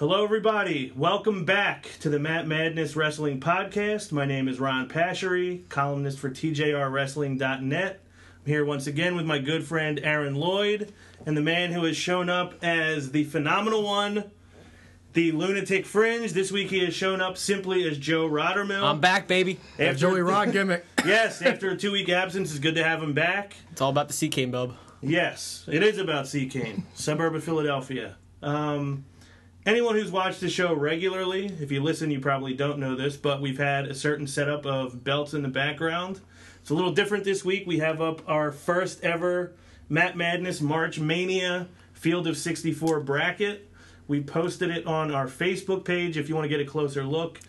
Hello, everybody. Welcome back to the Matt Madness Wrestling Podcast. My name is Ron Pashery, columnist for TJRWrestling.net. I'm here once again with my good friend Aaron Lloyd and the man who has shown up as the phenomenal one, the lunatic fringe. This week he has shown up simply as Joe Rottermill. I'm back, baby. After- Joey Rod gimmick. yes, after a two week absence, it's good to have him back. It's all about the CK bub. Yes, it is about C. Kane, suburb of Philadelphia. Um, anyone who's watched the show regularly, if you listen, you probably don't know this, but we've had a certain setup of belts in the background. It's a little different this week. We have up our first ever Matt Madness March Mania Field of 64 bracket. We posted it on our Facebook page if you want to get a closer look.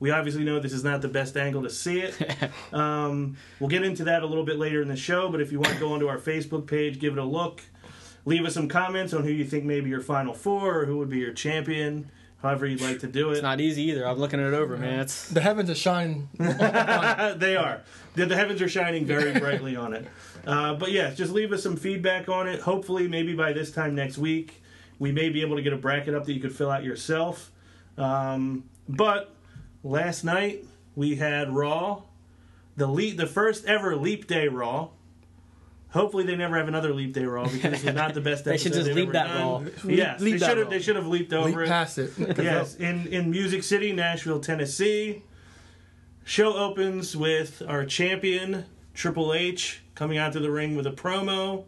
We obviously know this is not the best angle to see it. Um, we'll get into that a little bit later in the show, but if you want to go onto our Facebook page, give it a look. Leave us some comments on who you think maybe your final four or who would be your champion, however you'd like to do it. It's not easy either. I'm looking at it over, man. It's The heavens are shining. they are. The, the heavens are shining very brightly on it. Uh, but yeah, just leave us some feedback on it. Hopefully, maybe by this time next week, we may be able to get a bracket up that you could fill out yourself. Um, but last night we had Raw, the leap, the first ever Leap Day Raw. Hopefully, they never have another Leap Day Raw because this it's not the best. They should episode just they've leap ever that done. Raw. Yes, Leap they should have. They should have leaped over Leap it. past it. Yes, in in Music City, Nashville, Tennessee. Show opens with our champion Triple H coming out to the ring with a promo.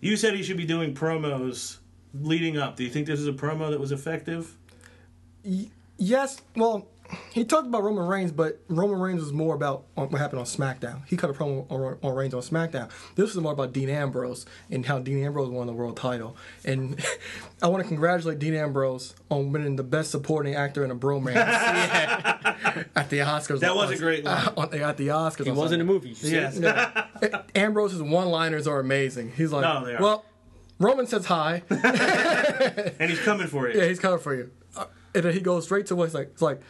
You said he should be doing promos leading up. Do you think this is a promo that was effective? Yes, well, he talked about Roman Reigns, but Roman Reigns was more about what happened on SmackDown. He cut a promo on, on Reigns on SmackDown. This was more about Dean Ambrose and how Dean Ambrose won the world title. And I want to congratulate Dean Ambrose on winning the best supporting actor in a bromance at the Oscars. That was a great line. on- at the Oscars. he on was in Sunday. the movies. Yes. Ambrose's one-liners are amazing. He's like, No, they well, Roman says hi. and he's coming for you. Yeah, he's coming for you. Uh, and then he goes straight to what it's like. It's like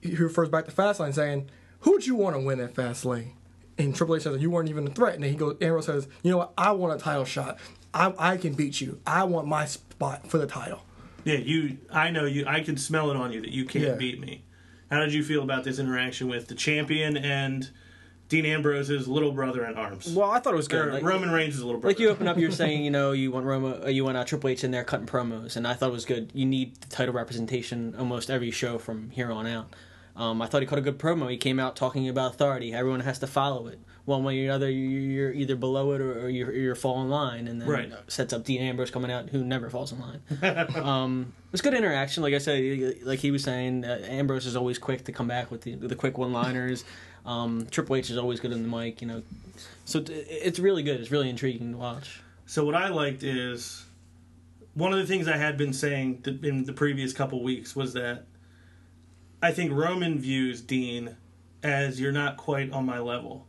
he refers back to Fastlane, saying, "Who'd you want to win at Fastlane?" And Triple H says, "You weren't even a threat." And then he goes, Ambrose says, "You know what? I want a title shot. I, I can beat you. I want my spot for the title." Yeah, you. I know you. I can smell it on you that you can't Yeah. beat me. How did you feel about this interaction with the champion and Dean Ambrose's little brother in arms? Well, I thought it was good. Or Like, Roman Reigns' little brother. like you open up, you're saying, you know, you want Roma, uh, you want uh, Triple H in there cutting promos, and I thought it was good. You need the title representation almost every show from here on out. Um, I thought he cut a good promo. He came out talking about authority. Everyone has to follow it. One way or the other, you- you're either below it or, you're, you're fall in line, and then Right. sets up Dean Ambrose coming out, who never falls in line. um, it was good interaction. Like I said, like he was saying, uh, Ambrose is always quick to come back with the, the quick one-liners. Um, Triple H is always good in the mic, you know. So it's really good. It's really intriguing to watch. So what I liked is one of the things I had been saying in the previous couple weeks was that I think Roman views Dean as you're not quite on my level.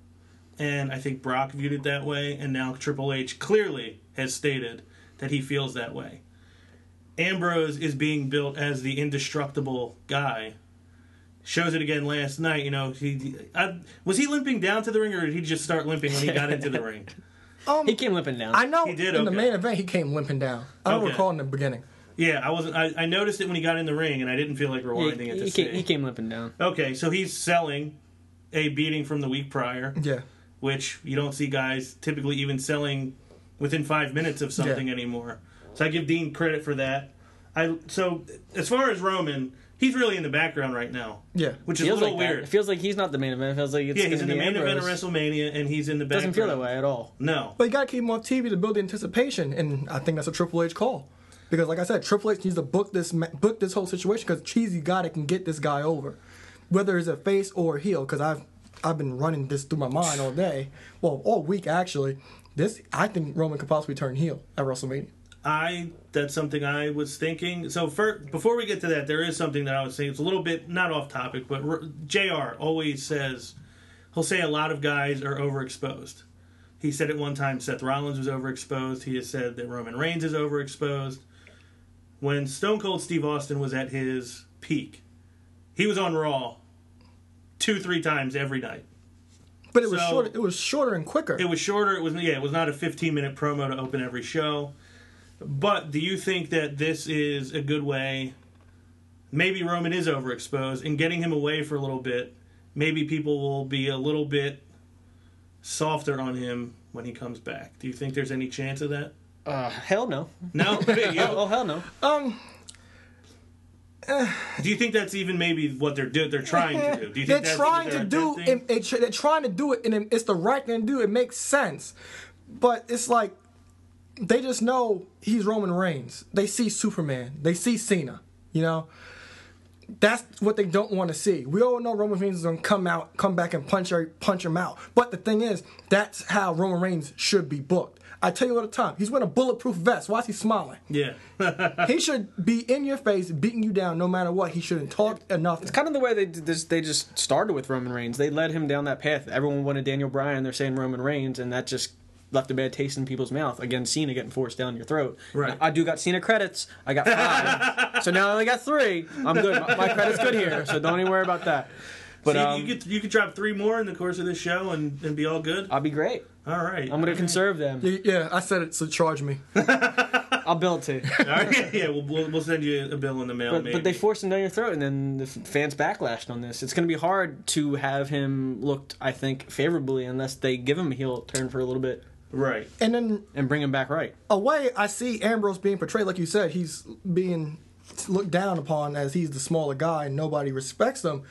And I think Brock viewed it that way, and now Triple H clearly has stated that he feels that way. Ambrose is being built as the indestructible guy. Shows it again last night. You know, he I, was he limping down to the ring, or did he just start limping when he got into the ring? Um, He came limping down. I know He did, in the main event he came limping down. I don't Okay. recall in the beginning. Yeah, I wasn't. I, I noticed it when he got in the ring, and I didn't feel like he, rewinding it to he see. came, he came limping down. Okay, so he's selling a beating from the week prior, Yeah, which you don't see guys typically even selling within five minutes of something Yeah. anymore. So I give Dean credit for that. I so as far as Roman, he's really in the background right now, yeah. which is a Feels little like that. weird. It feels like he's not the main event. It feels like it's yeah, he's in the be main event of WrestleMania, and he's in the background. Doesn't feel that way at all. No. But you gotta keep him on TV to build the anticipation, and I think that's a Triple H call. Because, like I said, Triple H needs to book this book this whole situation because cheesy guy that can get this guy over, whether it's a face or a heel. Because I've I've been running this through my mind all day, well, all week actually. This I think Roman could possibly turn heel at WrestleMania. I that's something I was thinking. So for, before we get to that, there is something that I was saying. It's a little bit not off topic, but R- JR always says he'll say a lot of guys are overexposed. He said at one time Seth Rollins was overexposed. He has said that Roman Reigns is overexposed. When Stone Cold Steve Austin was at his peak, he was on Raw two, three times every night. But it was So- shorter. It was shorter and quicker. It was shorter. It was yeah. It was not a 15 minute promo to open every show. But do you think that this is a good way? Maybe Roman is overexposed, and getting him away for a little bit, maybe people will be a little bit softer on him when he comes back. Do you think there's any chance of that? Uh, hell no. No. You- Oh, hell no. Um, do you think that's even maybe what they're do- they're trying to do? Do you they're think that's trying to they're do. It, it, they're trying to do it, and it's the right thing to do. It makes sense, but it's like they just know he's Roman Reigns. They see Superman. They see Cena. You know, that's what they don't want to see. We all know Roman Reigns is going to come out, come back, and punch her, punch him out. But the thing is, that's how Roman Reigns should be booked. I tell you all the time, he's wearing a bulletproof vest. Why is he smiling? yeah. he should be in your face, beating you down, no matter what. He shouldn't talk enough. It's Kind of the way they did this, they just started with Roman Reigns. They led him down that path. Everyone wanted Daniel Bryan. They're saying Roman Reigns, and that just left a bad taste in people's mouth. Again, Cena getting forced down your throat. Right. I do got Cena credits. I got five. so now I only got three. I'm good. My, my credit's good here. So don't even worry about that. But So you- um, you could you could drop three more in the course of this show and, and be all good. I'll be great. All right. I'm gonna conserve them. Yeah, yeah, I said it, so charge me. I'll bill it to. you. All right. Yeah, we'll, we'll we'll send you a bill in the mail. But, maybe. but they forced him down your throat, and then the f- fans backlashed on this. It's going to be hard to have him looked, I think, favorably unless they give him a heel turn for a little bit right. And then and bring him back right. a way I see Ambrose being portrayed, like you said, he's being looked down upon as he's the smaller guy and nobody respects him.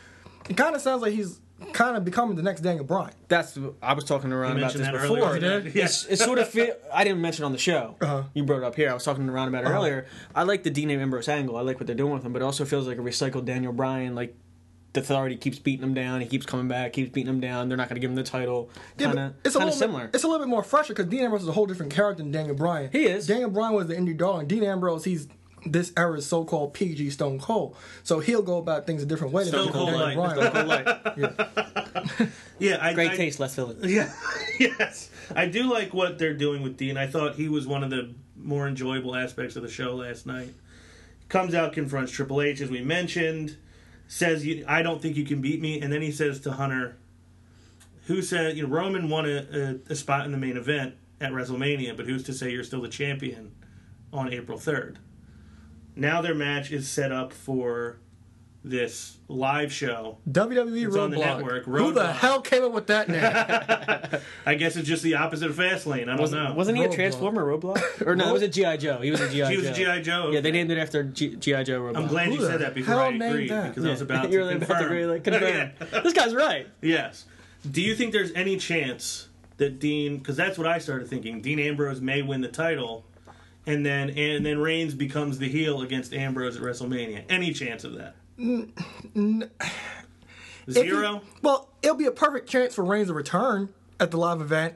It kind of sounds like he's kind of becoming the next Daniel Bryan. That's I was talking around You about this before. earlier. You? Yeah. It's, it's sort of feel, I didn't mention it on the show. Uh-huh. You brought it up here. I was talking around about it Uh-huh. earlier. I like the Dean Ambrose angle. I like what they're doing with him, but it also feels like a recycled Daniel Bryan. Like the Authority keeps beating him down. He keeps coming back. Keeps beating him down. They're not going to give him the title. Yeah, Kind but of it's a little similar. Bit, it's a little bit more fresher because Dean Ambrose is a whole different character than Daniel Bryan. He is. Daniel Bryan was the indie darling. Dean Ambrose, he's this era's so-called PG Stone Cold. So he'll go about things a different way. than Stone Cold Daniel Light. Bryan. Stone Cold Light. Yeah. I, Great I- taste. Let's fill it. Yeah. yes. I do like what they're doing with Dean. I thought he was one of the more enjoyable aspects of the show last night. Comes out, confronts Triple H, as we mentioned, says, you, I don't think you can beat me. And then he says to Hunter, who said, you know, Roman won a, a, a spot in the main event at WrestleMania, but who's to say you're still the champion on April 3rd? Now their match is set up for this live show. WWE It's on the Roadblock. network. Who the Roadblock. hell came up with that name? I guess it's just the opposite of Fastlane. I don't Wasn't, know. wasn't he a Transformer Roadblock? or no, it was a GI Joe. He was a GI. Joe. He was a Joe. G.I. Joe. Yeah, they named it after GI Joe Roadblock. I'm glad Who you said that before hell I named agreed that? because I was about to You're confirm. about to agree, like, confirm. Yeah. this guy's right. yes. Do you think there's any chance that Dean? Because that's what I started thinking. Dean Ambrose may win the title, and then and then Reigns becomes the heel against Ambrose at WrestleMania. Any chance of that? If Zero. he- well, it'll be a perfect chance for Reigns to return at the live event.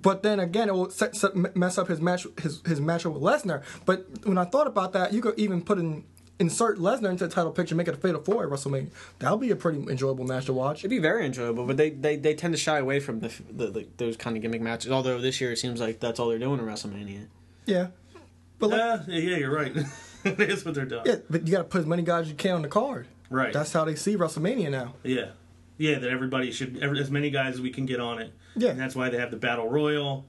But then again, it will set, set, mess up his match his his matchup with Lesnar. But when I thought about that, you could even put in insert Lesnar into the title picture, make it a fatal four at WrestleMania. That'll be a pretty enjoyable match to watch. It'd be very enjoyable, but they, they, they tend to shy away from the, the, the those kind of gimmick matches. Although this year it seems like that's all they're doing in WrestleMania. Yeah, but like, Uh, yeah, you're right. That's what they're doing. yeah, but you got to put as many guys as you can on the card. Right. That's how they see WrestleMania now. Yeah, yeah. That everybody should, every, as many guys as we can get on it. Yeah. and that's why they have the battle royal,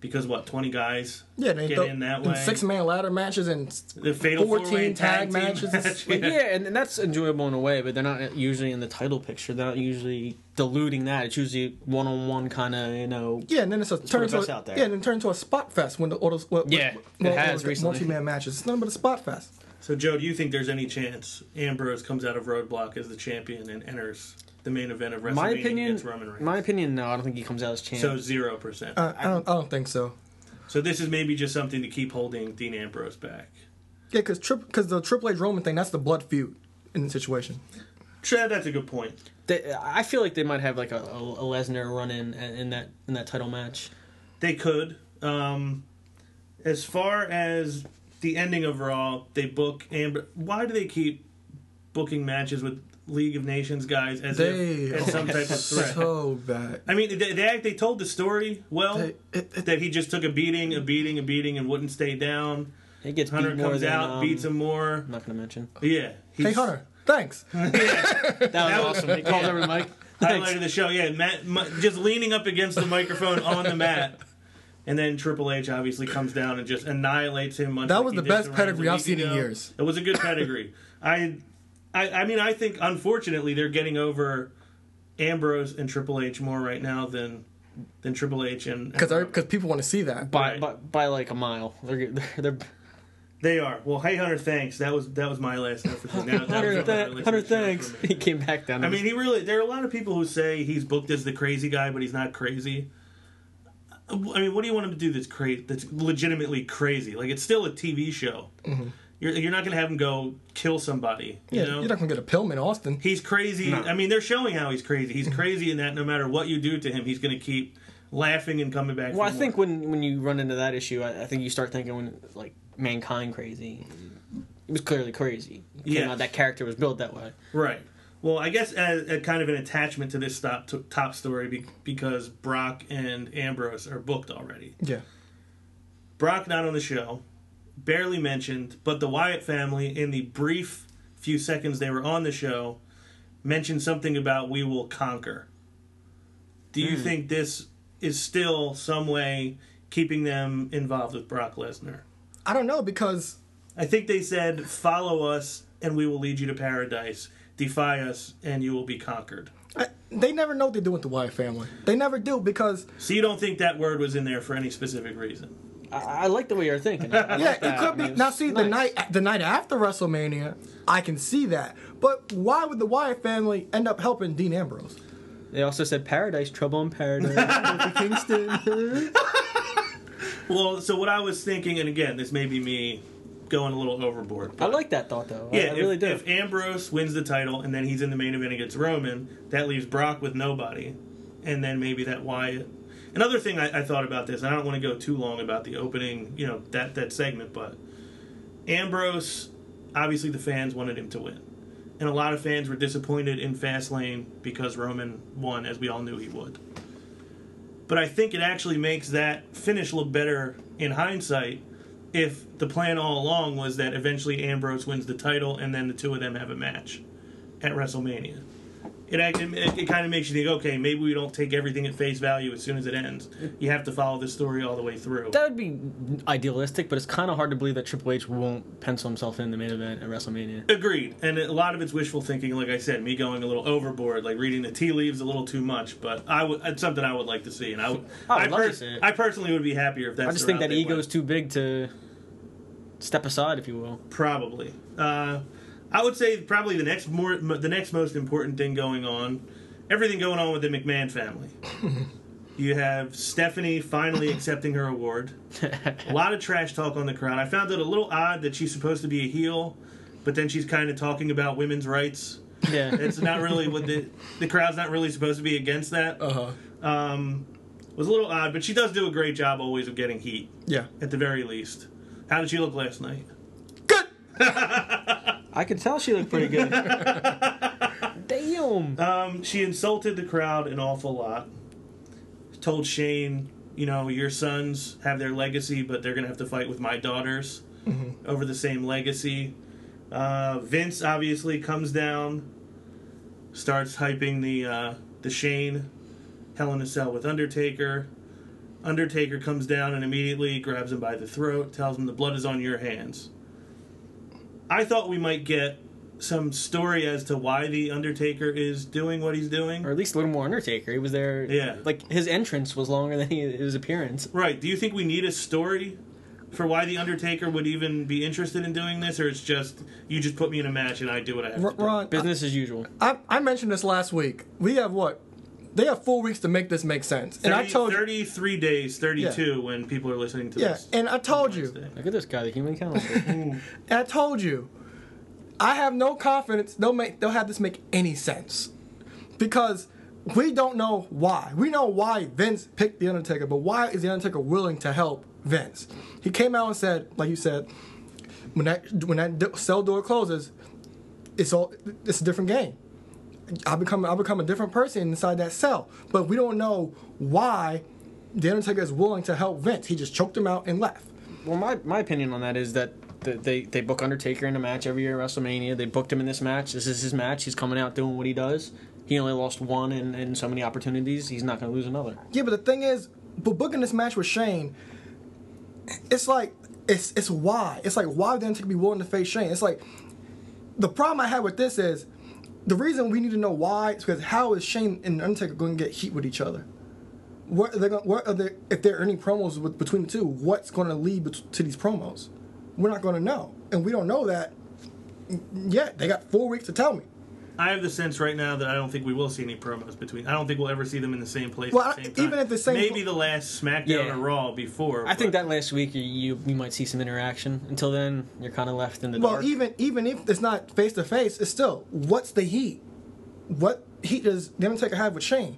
because what, twenty guys? Yeah, they get in that way. Six man ladder matches and The fatal 14 four-way tag team matches. match. But yeah, and, and that's enjoyable in a way, but they're not usually in the title picture. They're not usually diluting that. It's usually one on one kind of, you know. Yeah, and then it's a turn the into best a, out there. yeah, and then turn into a spot fest when the all those what, Yeah, what, it has recently. multi man matches. It's nothing but a spot fest. So, Joe, do you think there's any chance Ambrose comes out of Roadblock as the champion and enters the main event of WrestleMania My opinion, against Roman Reigns? my opinion, no, I don't think he comes out as champ. so zero percent. Uh, I don't I don't think so. so this is maybe just something to keep holding Dean Ambrose back. Yeah, because because the Triple H Roman thing that's the blood feud in the situation. Sure, that's a good point. They, I feel like they might have like a, a, a Lesnar run in in that in that title match. They could. Um, as far as the ending of Raw, they book Amber. Why do they keep booking matches with League of Nations guys as They if as some type of threat? so bad. I mean, they, they they told the story well They- it- it- that he just took a beating, a beating, a beating, and wouldn't stay down. He gets Hunter beat more comes than, out, um, beats him more. I'm not going to mention. Yeah, Hey Hunter, thanks. That was was- awesome. He called over the mic. highlight of the show. Yeah, Matt, mu- just leaning up against the microphone on the mat, And then Triple H obviously comes down and just annihilates him. That like was the best pedigree a I've week seen in years. It was a good pedigree. I, I, I mean, I think unfortunately they're getting over Ambrose and Triple H more right now than than Triple H and because because people want to see that. by, Right. by by like a mile. They're they're, they're they are. Well, hey Hunter, thanks. That was that was my last note for today. Now, that Hunter, all th- Hunter, the show for thanks. He came back down. I mean, he really. There are a lot of people who say he's booked as the crazy guy, but he's not crazy. I mean, what do you want him to do that's crazy? That's legitimately crazy. Like it's still a TV show. Mm-hmm. You're you're not going to have him go kill somebody. You yeah, know, you're not gonna get a Pillman Austin. he's crazy. No. I mean, they're showing how he's crazy. He's mm-hmm. crazy in that no matter what you do to him, he's going to keep laughing and coming back. well, I for think when when you run into that issue, I, I think you start thinking when like mankind crazy. He was clearly crazy. He came Yes. out, that character was built that way. Right. Well, I guess as, a kind of an attachment to this top, top story be, because Brock and Ambrose are booked already. Yeah, Brock not on the show, barely mentioned, but the Wyatt family, in the brief few seconds they were on the show, mentioned something about we will conquer. Do you hmm. think this is still some way keeping them involved with Brock Lesnar? I don't know because I think they said, follow us and we will lead you to paradise. Defy us and you will be conquered. I, they never know what they do with the Wyatt family. They never do because So you don't think that word was in there for any specific reason? I, I like the way you're thinking. I like yeah, it that. could I be. mean, Now, see the night the night after WrestleMania, I can see that. But why would the Wyatt family end up helping Dean Ambrose? They also said paradise, trouble in paradise. Kingston. Well, so what I was thinking, and again, this may be me going a little overboard. I like that thought though. Yeah, I, really if, do. if Ambrose wins the title and then he's in the main event against Roman, that leaves Brock with nobody, and then maybe that Wyatt. Another thing I, I thought about this, and I don't want to go too long about the opening, you know, that that segment, but Ambrose, obviously the fans wanted him to win, and a lot of fans were disappointed in Fastlane because Roman won, as we all knew he would. But I think it actually makes that finish look better in hindsight if the plan all along was that eventually Ambrose wins the title and then the two of them have a match at WrestleMania. It act- it, it kind of makes you think, okay, maybe we don't take everything at face value as soon as it ends. You have to follow the story all the way through. that would be idealistic, but it's kind of hard to believe that Triple H won't pencil himself in the main event at WrestleMania. Agreed, and a lot of it's wishful thinking. Like I said, me going a little overboard, like reading the tea leaves a little too much. But I would, it's something I would like to see, and I would, I would love to pers- see it. I personally would be happier if that's. I just think that ego's went. too big to step aside, if you will. Probably. Uh, I would say probably the next more the next most important thing going on, everything going on with the McMahon family. you have Stephanie finally accepting her award. A lot of trash talk on the crowd. I found it a little odd that she's supposed to be a heel, but then she's kind of talking about women's rights. Yeah. It's not really what the the crowd's not really supposed to be against that. Uh huh. Um, was a little odd, but she does do a great job always of getting heat Yeah. at the very least. How did she look last night? Good. I could tell she looked pretty good. Damn. Um, she insulted the crowd an awful lot. Told Shane, you know, your sons have their legacy, but they're gonna have to fight with my daughters over the same legacy. Uh, Vince obviously comes down, starts hyping the uh, the Shane Hell in a Cell with Undertaker. Undertaker comes down and immediately grabs him by the throat, tells him the blood is on your hands. I thought we might get some story as to why the Undertaker is doing what he's doing. or at least a little more Undertaker. He was there. Yeah. Like his entrance was longer than he, his appearance. Right. Do you think we need a story for why the Undertaker would even be interested in doing this, or it's just you just put me in a match and I do what I have R- to do? Ron, Business as usual. I, I mentioned this last week. We have what? They have four weeks to make this make sense. And I 30 told you. 33 days, 32 when people are listening to Yeah, this. and I told you. Look at this guy, the human calendar. And I told you, I have no confidence they'll make they'll have this make any sense, because we don't know why. We know why Vince picked the Undertaker, but why is the Undertaker willing to help Vince? He came out and said, like you said, when that when that cell door closes, it's all it's a different game. I become I become a different person inside that cell, but we don't know why the Undertaker is willing to help Vince. He just choked him out and left. well, my, my opinion on that is that the, they, they book Undertaker in a match every year at WrestleMania. They booked him in this match. This is his match. He's coming out doing what he does. He only lost one in, in so many opportunities. He's not going to lose another. Yeah, but the thing is, but booking this match with Shane, it's like it's it's why it's like why would the Undertaker be willing to face Shane? It's like the problem I have with this is the reason we need to know why is because how is Shane and Undertaker going to get heat with each other? What are they going? What are they? If there are any promos with, between the two, what's going to lead to these promos? We're not going to know, and we don't know that yet. They got four weeks to tell me. I have the sense right now that I don't think we will see any promos between. I don't think we'll ever see them in the same place Well, at the same time. even at the same- maybe the last SmackDown Yeah. or Raw before. I think that last week you, you you might see some interaction. Until then, you're kind of left in the Well, dark. Well, even even if it's not face to face, it's still what's the heat? What heat does the Undertaker have with Shane?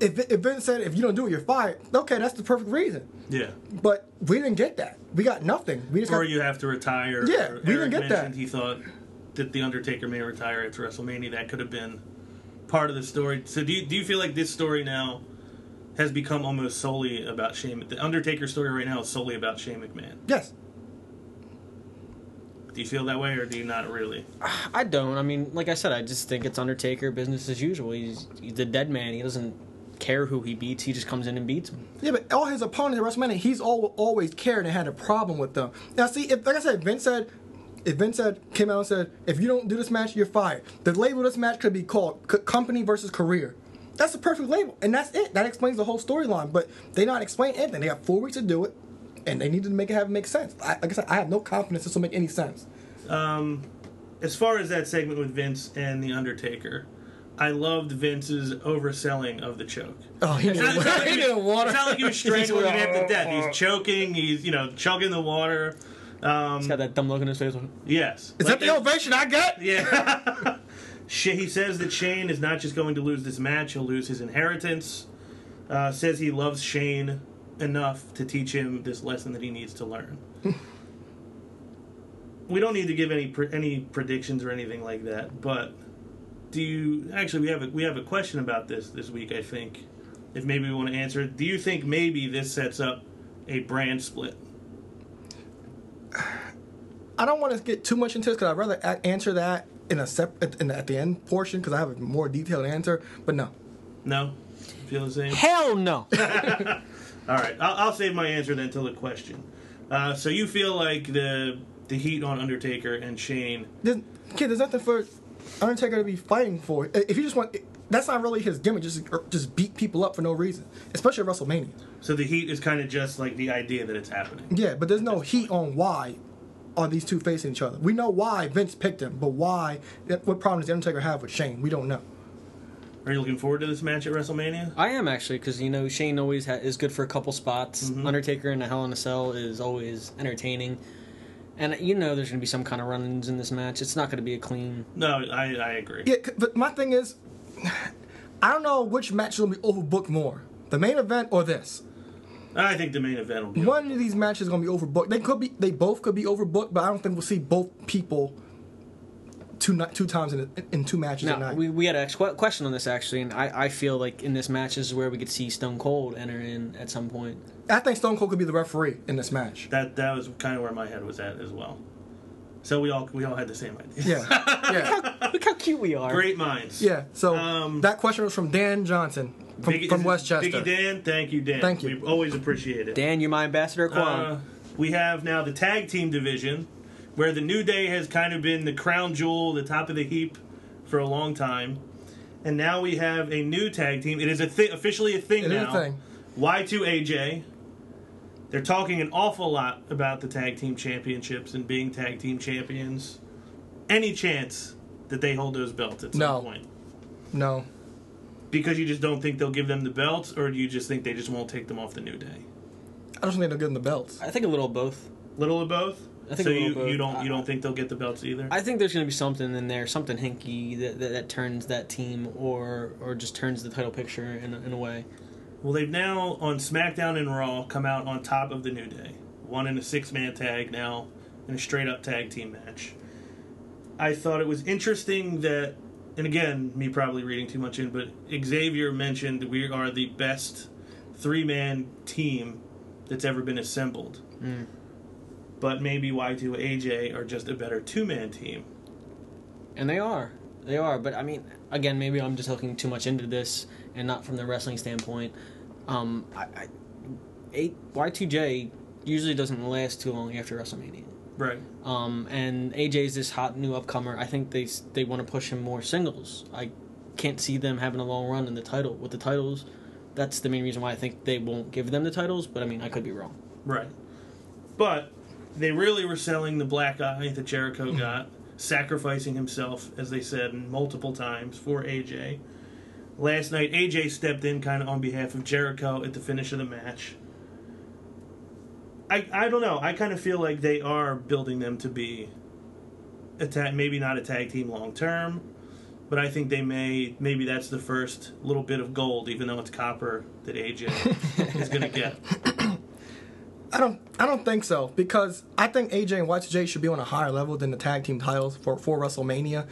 If if Vince said if you don't do it, you're fired. Okay, that's the perfect reason. yeah. But we didn't get that. We got nothing. We just Or got, you have to retire. Yeah, or we didn't get that. He thought that the Undertaker may retire after WrestleMania. That could have been part of the story. So do you, do you feel like this story now has become almost solely about Shane? The Undertaker story right now is solely about Shane McMahon. yes. Do you feel that way, or do you not really? I don't. I mean, like I said, I just think it's Undertaker business as usual. He's he's the dead man. He doesn't care who he beats. He just comes in and beats him. Yeah, but all his opponents at WrestleMania, he's all, always cared and had a problem with them. Now, see, if like I said, Vince said, if Vince said came out and said, if you don't do this match, you're fired. The label of this match could be called C- Company versus Career. That's the perfect label, and that's it. That explains the whole storyline. But they not explain anything. They have four weeks to do it, and they need to make it have it make sense. I, like I said, I have no confidence this will make any sense. Um, as far as that segment with Vince and the Undertaker, I loved Vince's overselling of the choke. Oh, he It's not, it's not like he, was- didn't want it's not like he was strangling him to death. He's choking. He's you know chugging the water. Um, He's got that dumb look on his face. yes. Is Like that the ovation I got? Yeah. He says that Shane is not just going to lose this match, he'll lose his inheritance. Uh, says he loves Shane enough to teach him this lesson that he needs to learn. we don't need to give any pre- any predictions or anything like that, but do you actually we have a, we have a question about this this week, I think. If maybe we want to answer it. Do you think maybe this sets up a brand split? I don't want to get too much into this because I'd rather a- answer that in a separate in the, at the end portion because I have a more detailed answer. But no, No? Feel the same? Hell no. All right, I'll, I'll save my answer then till the question. Uh, so you feel like the the heat on Undertaker and Shane? there's, kid, there's nothing for Undertaker to be fighting for. If you just want, that's not really his gimmick. Just just beat people up for no reason, especially at WrestleMania. So the heat is kind of just like the idea that it's happening. Yeah, but there's no heat on why are these two facing each other. We know why Vince picked him, but why? What problem does the Undertaker have with Shane? We don't know. Are you looking forward to this match at WrestleMania? I am actually because you know Shane always ha- is good for a couple spots. Mm-hmm. Undertaker in a Hell in a Cell is always entertaining, and you know there's going to be some kind of run-ins in this match. It's not going to be a clean. No, I, I agree. Yeah, but my thing is, I don't know which match will be overbooked more, the main event or this. I think the main event will be. One of these matches is gonna be overbooked. They could be, they both could be overbooked, but I don't think we'll see both people two two times in, a, in two matches a Now night. we, we had a question on this actually, and I, I feel like in this match is where we could see Stone Cold enter in at some point. I think Stone Cold could be the referee in this match. That that was kind of where my head was at as well. So we all we all had the same idea. Yeah, yeah, Look how cute we are. Great minds. yeah. So Um, that question was from Dan Johnson from, Biggie- from Westchester. Biggie Dan, thank you, Dan. Thank you. We always appreciate it. Dan, you're my ambassador, Quan. Uh, we have now the tag team division, where the New Day has kind of been the crown jewel, the top of the heap, for a long time, and now we have a new tag team. It is a thi- officially a thing It is a now. thing. Y2AJ. They're talking an awful lot about the tag team championships and being tag team champions. Any chance that they hold those belts at some No. point? No, Because you just don't think they'll give them the belts, or do you just think they just won't take them off the New Day? I don't think they'll give them the belts. I think a little of both. Little of both. I think so a little you, both. you don't you don't think they'll get the belts either. I think there's going to be something in there, something hinky that, that, that turns that team or or just turns the title picture in in a way. Well, they've now on SmackDown and Raw come out on top of the New Day. One in a six man tag now in a straight up tag team match. I thought it was interesting that, and again, me probably reading too much in, but Xavier mentioned we are the best three man team that's ever been assembled. Mm. But maybe Y2AJ are just a better two man team. And they are. They are. But I mean, again, maybe I'm just looking too much into this and not from the wrestling standpoint. Um, I, I eight Y two J usually doesn't last too long after WrestleMania. Right. Um, and AJ's this hot new upcomer. I think they they want to push him more singles. I can't see them having a long run in the title with the titles. That's the main reason why I think they won't give them the titles. But I mean, I could be wrong. Right. But they really were selling the black eye that Jericho got, sacrificing himself, as they said, multiple times for AJ. Last night, AJ stepped in kind of on behalf of Jericho at the finish of the match. I, I don't know. I kind of feel like they are building them to be a tag, maybe not a tag team long term, but I think they may maybe that's the first little bit of gold, even though it's copper that AJ is going to get. I don't I don't think so because I think AJ and Y2J should be on a higher level than the tag team titles for for WrestleMania.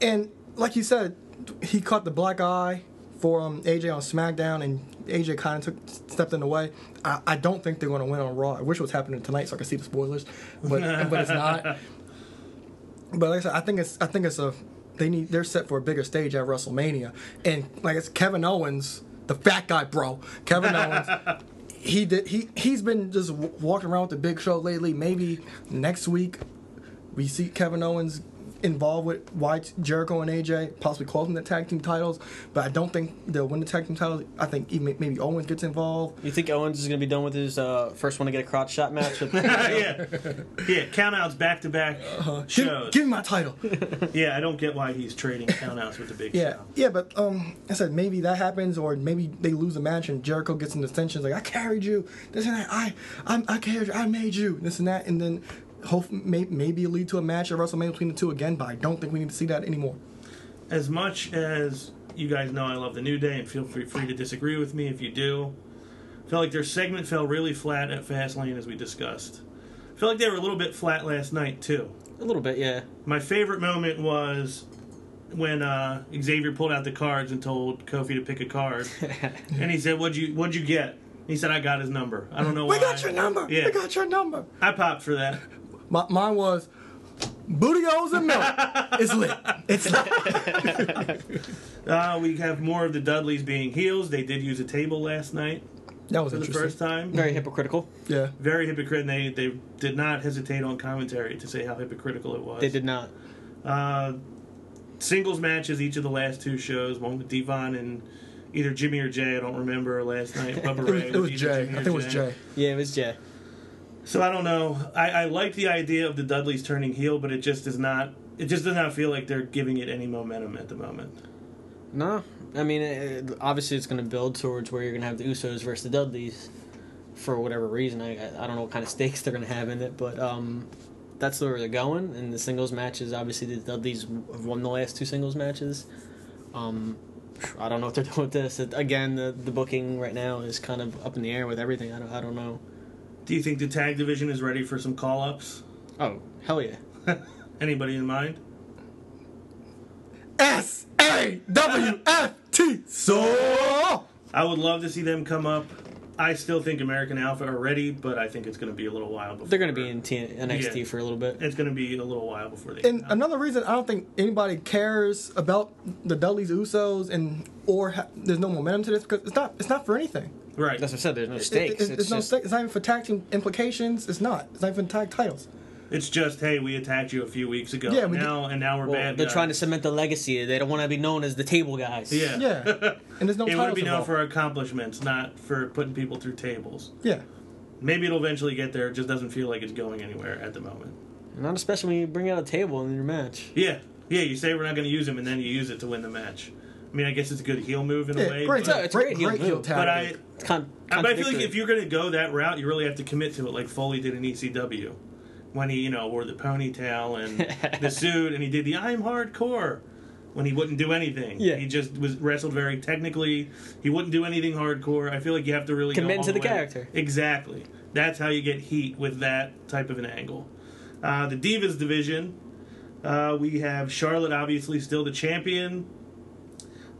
And like you said, he caught the black eye for um, AJ on SmackDown, and AJ kind of took stepped in the way. I, I don't think they're going to win on Raw. I wish it was happening tonight so I could see the spoilers, but but it's not. But like I said, I think it's I think it's a they need they're set for a bigger stage at WrestleMania, and like it's Kevin Owens, the fat guy, bro. Kevin Owens. He did. He he's been just walking around with the Big Show lately. Maybe next week we see Kevin Owens involved with White Jericho and AJ, possibly closing the tag team titles. But I don't think they'll win the tag team titles. I think even maybe Owens gets involved. You think Owens is going to be done with his uh, first one to get a crotch shot match? With yeah, yeah. Countouts back to back Give, shows. give me my title. Yeah, I don't get why he's trading countouts with the Big Yeah, Show. yeah, but um, I said maybe that happens, or maybe they lose a match and Jericho gets in the tensions like I carried you, this and that. I, I, I carried you, I made you, this and that, and then hope may, maybe lead to a match at WrestleMania between the two again. But I don't think we need to see that anymore. As much as you guys know, I love the New Day, and feel free, free to disagree with me if you do. I feel like their segment fell really flat at Fastlane, as we discussed. I feel like they were a little bit flat last night too. a little bit, yeah. My favorite moment was when uh, Xavier pulled out the cards and told Kofi to pick a card, and he said, "What'd you What'd you get?" He said, "I got his number." I don't know why. We got your number. Yeah, We got your number. I popped for that. My, mine was booty holes and milk. it's lit. It's lit. Uh, we have more of the Dudleys being heels. They did use a table last night That was for the interesting. first time. Very hypocritical. Yeah. Very hypocritical. They they did not hesitate on commentary to say how hypocritical it was. They did not. Uh, singles matches each of the last two shows. One with Devon and either Jimmy or Jay. I don't remember last night. Bubba It was, it was Jay. Jimmy I or think it was Jay. Yeah, it was Jay. So I don't know. I, I like the idea of the Dudleys turning heel, but it just does not. It just does not feel like they're giving it any momentum at the moment. No, I mean, it, obviously it's going to build towards where you're going to have the Usos versus the Dudleys for whatever reason. I I don't know what kind of stakes they're going to have in it, but um, that's where they're going. And the singles matches, obviously the Dudleys have won the last two singles matches. Um, I don't know what they're doing with this. It, again, the the booking right now is kind of up in the air with everything. I don't I don't know. Do you think the tag division is ready for some call ups? Oh hell yeah! Anybody in mind? S A W F T. So. I would love to see them come up. I still think American Alpha are ready, but I think it's going to be a little while before They're going to be in T- NXT Yeah. for a little bit. It's going to be a little while before they. And come another reason I don't think anybody cares about the Dudleys Usos and or ha- there's no momentum to this because it's not it's not for anything. Right. That's what I said. There's no It- stakes. it- it's, it's no just, stake. It's not even for tag team implications. It's not. It's not even tag titles. It's just hey, we attacked you a few weeks ago. Yeah, and we now and now we're Well, bad. they're guys. trying to cement the legacy. They don't want to be known as the table guys. Yeah. Yeah, and there's no it titles would be known for accomplishments, not for putting people through tables. yeah. Maybe it'll eventually get there. It just doesn't feel like it's going anywhere at the moment. Not especially when you bring out a table in your match. Yeah, yeah. You say we're not going to use him, and then you use it to win the match. I mean, I guess it's a good heel move in a way. great, but, it's a great great, heel heel move. tag. but I, con- but I feel like if you're going to go that route, you really have to commit to it, like Foley did in ECW, when he, you know, wore the ponytail and the suit, and he did the "I'm hardcore." When he wouldn't do anything, Yeah. he just was wrestled very technically. He wouldn't do anything hardcore. I feel like you have to really Commit go all to the way. character. Exactly. That's how you get heat with that type of an angle. Uh, the Divas division, uh, we have Charlotte, obviously still the champion.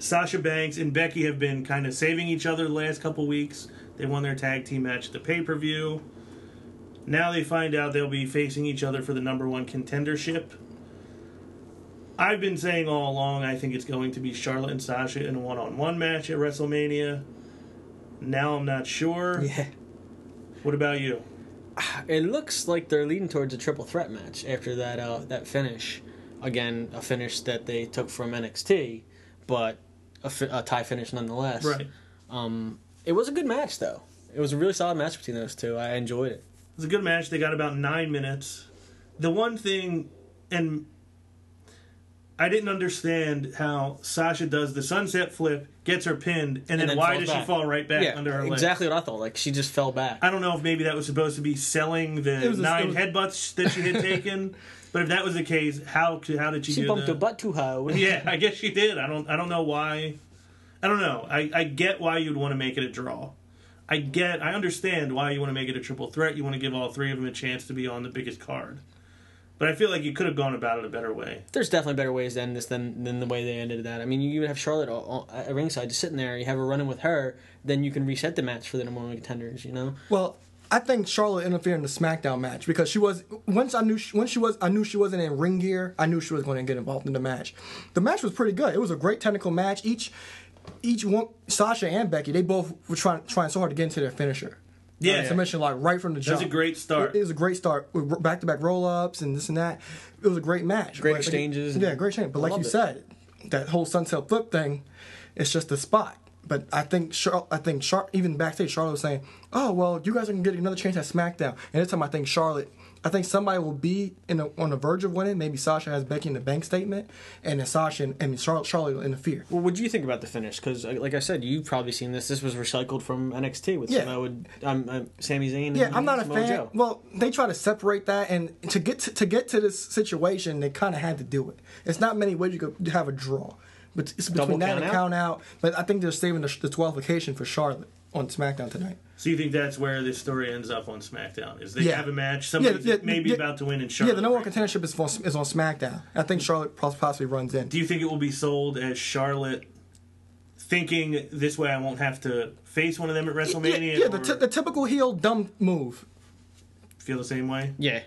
Sasha Banks and Becky have been kind of saving each other the last couple weeks. They won their tag team match at the pay per view. Now they find out they'll be facing each other for the number one contendership. I've been saying all along I think it's going to be Charlotte and Sasha in a one on one match at WrestleMania. Now I'm not sure. Yeah. What about you? It looks like they're leading towards a triple threat match after that uh, that finish. Again, a finish that they took from NXT, but a, fi- a tie finish nonetheless. Right. Um, it was a good match though. It was a really solid match between those two. I enjoyed it. It was a good match. They got about nine minutes. The one thing, and I didn't understand how Sasha does the sunset flip, gets her pinned, and then, then why falls does she fall right back yeah, under her leg? exactly what I thought. Like she just fell back. I don't know if maybe that was supposed to be selling the It a- nine it was- headbutts that she had taken, but if that was the case, how how did she, she do bumped that? her butt too high. Yeah, I guess she did. I don't I don't know why. I don't know. I, I get why you'd want to make it a draw. I get I understand why you want to make it a triple threat. You want to give all three of them a chance to be on the biggest card. But I feel like you could have gone about it a better way. There's definitely better ways to end this than than the way they ended that. I mean, you even have Charlotte all, all, at ringside just sitting there. You have her running with her. Then you can reset the match for the number one contenders. You know. Well, I think Charlotte interfered in the SmackDown match because she was once I knew she, once she was I knew she wasn't in ring gear. I knew she was going to get involved in the match. The match was pretty good. It was a great technical match. Each each one Sasha and Becky they both were trying trying so hard to get into their finisher. Yeah. submission like right from the jump. It was a great start. It, was a great start with back to back roll ups and this and that. It was a great match. Great But- exchanges. Yeah, great exchange. But like you it. said, that whole sunset flip thing, it's just a spot. But I think Char- I think Char- even backstage Charlotte was saying, "Oh well, you guys are gonna get another chance at SmackDown." And this time I think Charlotte, I think somebody will be in a, on the verge of winning. Maybe Sasha has Becky in the bank statement, and then Sasha and, and Charlotte Charlotte will interfere. Well, what do you think about the finish? Because, like I said, you've probably seen this. This was recycled from NXT with Yeah. Samoa, um, um, Sami Zayn. Yeah, and I'm not a fan. Joe. Well, they try to separate that, and to get to, to get to this situation, they kind of had to do it. It's not many ways you could have a draw, but it's between that and out? count out. But I think they're saving the, the 12th occasion for Charlotte on SmackDown tonight. So you think that's where this story ends up on SmackDown? Is they Yeah. have a match, somebody's yeah, maybe yeah. about to win, in Charlotte. yeah, the number one contendership is on, is on SmackDown. I think Charlotte possibly runs in. Do you think it will be sold as Charlotte thinking this way I won't have to face one of them at yeah, WrestleMania? yeah the, t- the typical heel dumb move. feel the same way? Yeah.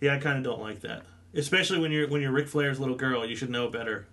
Yeah, I kind of don't like that. Especially when you're when you're Ric Flair's little girl, you should know better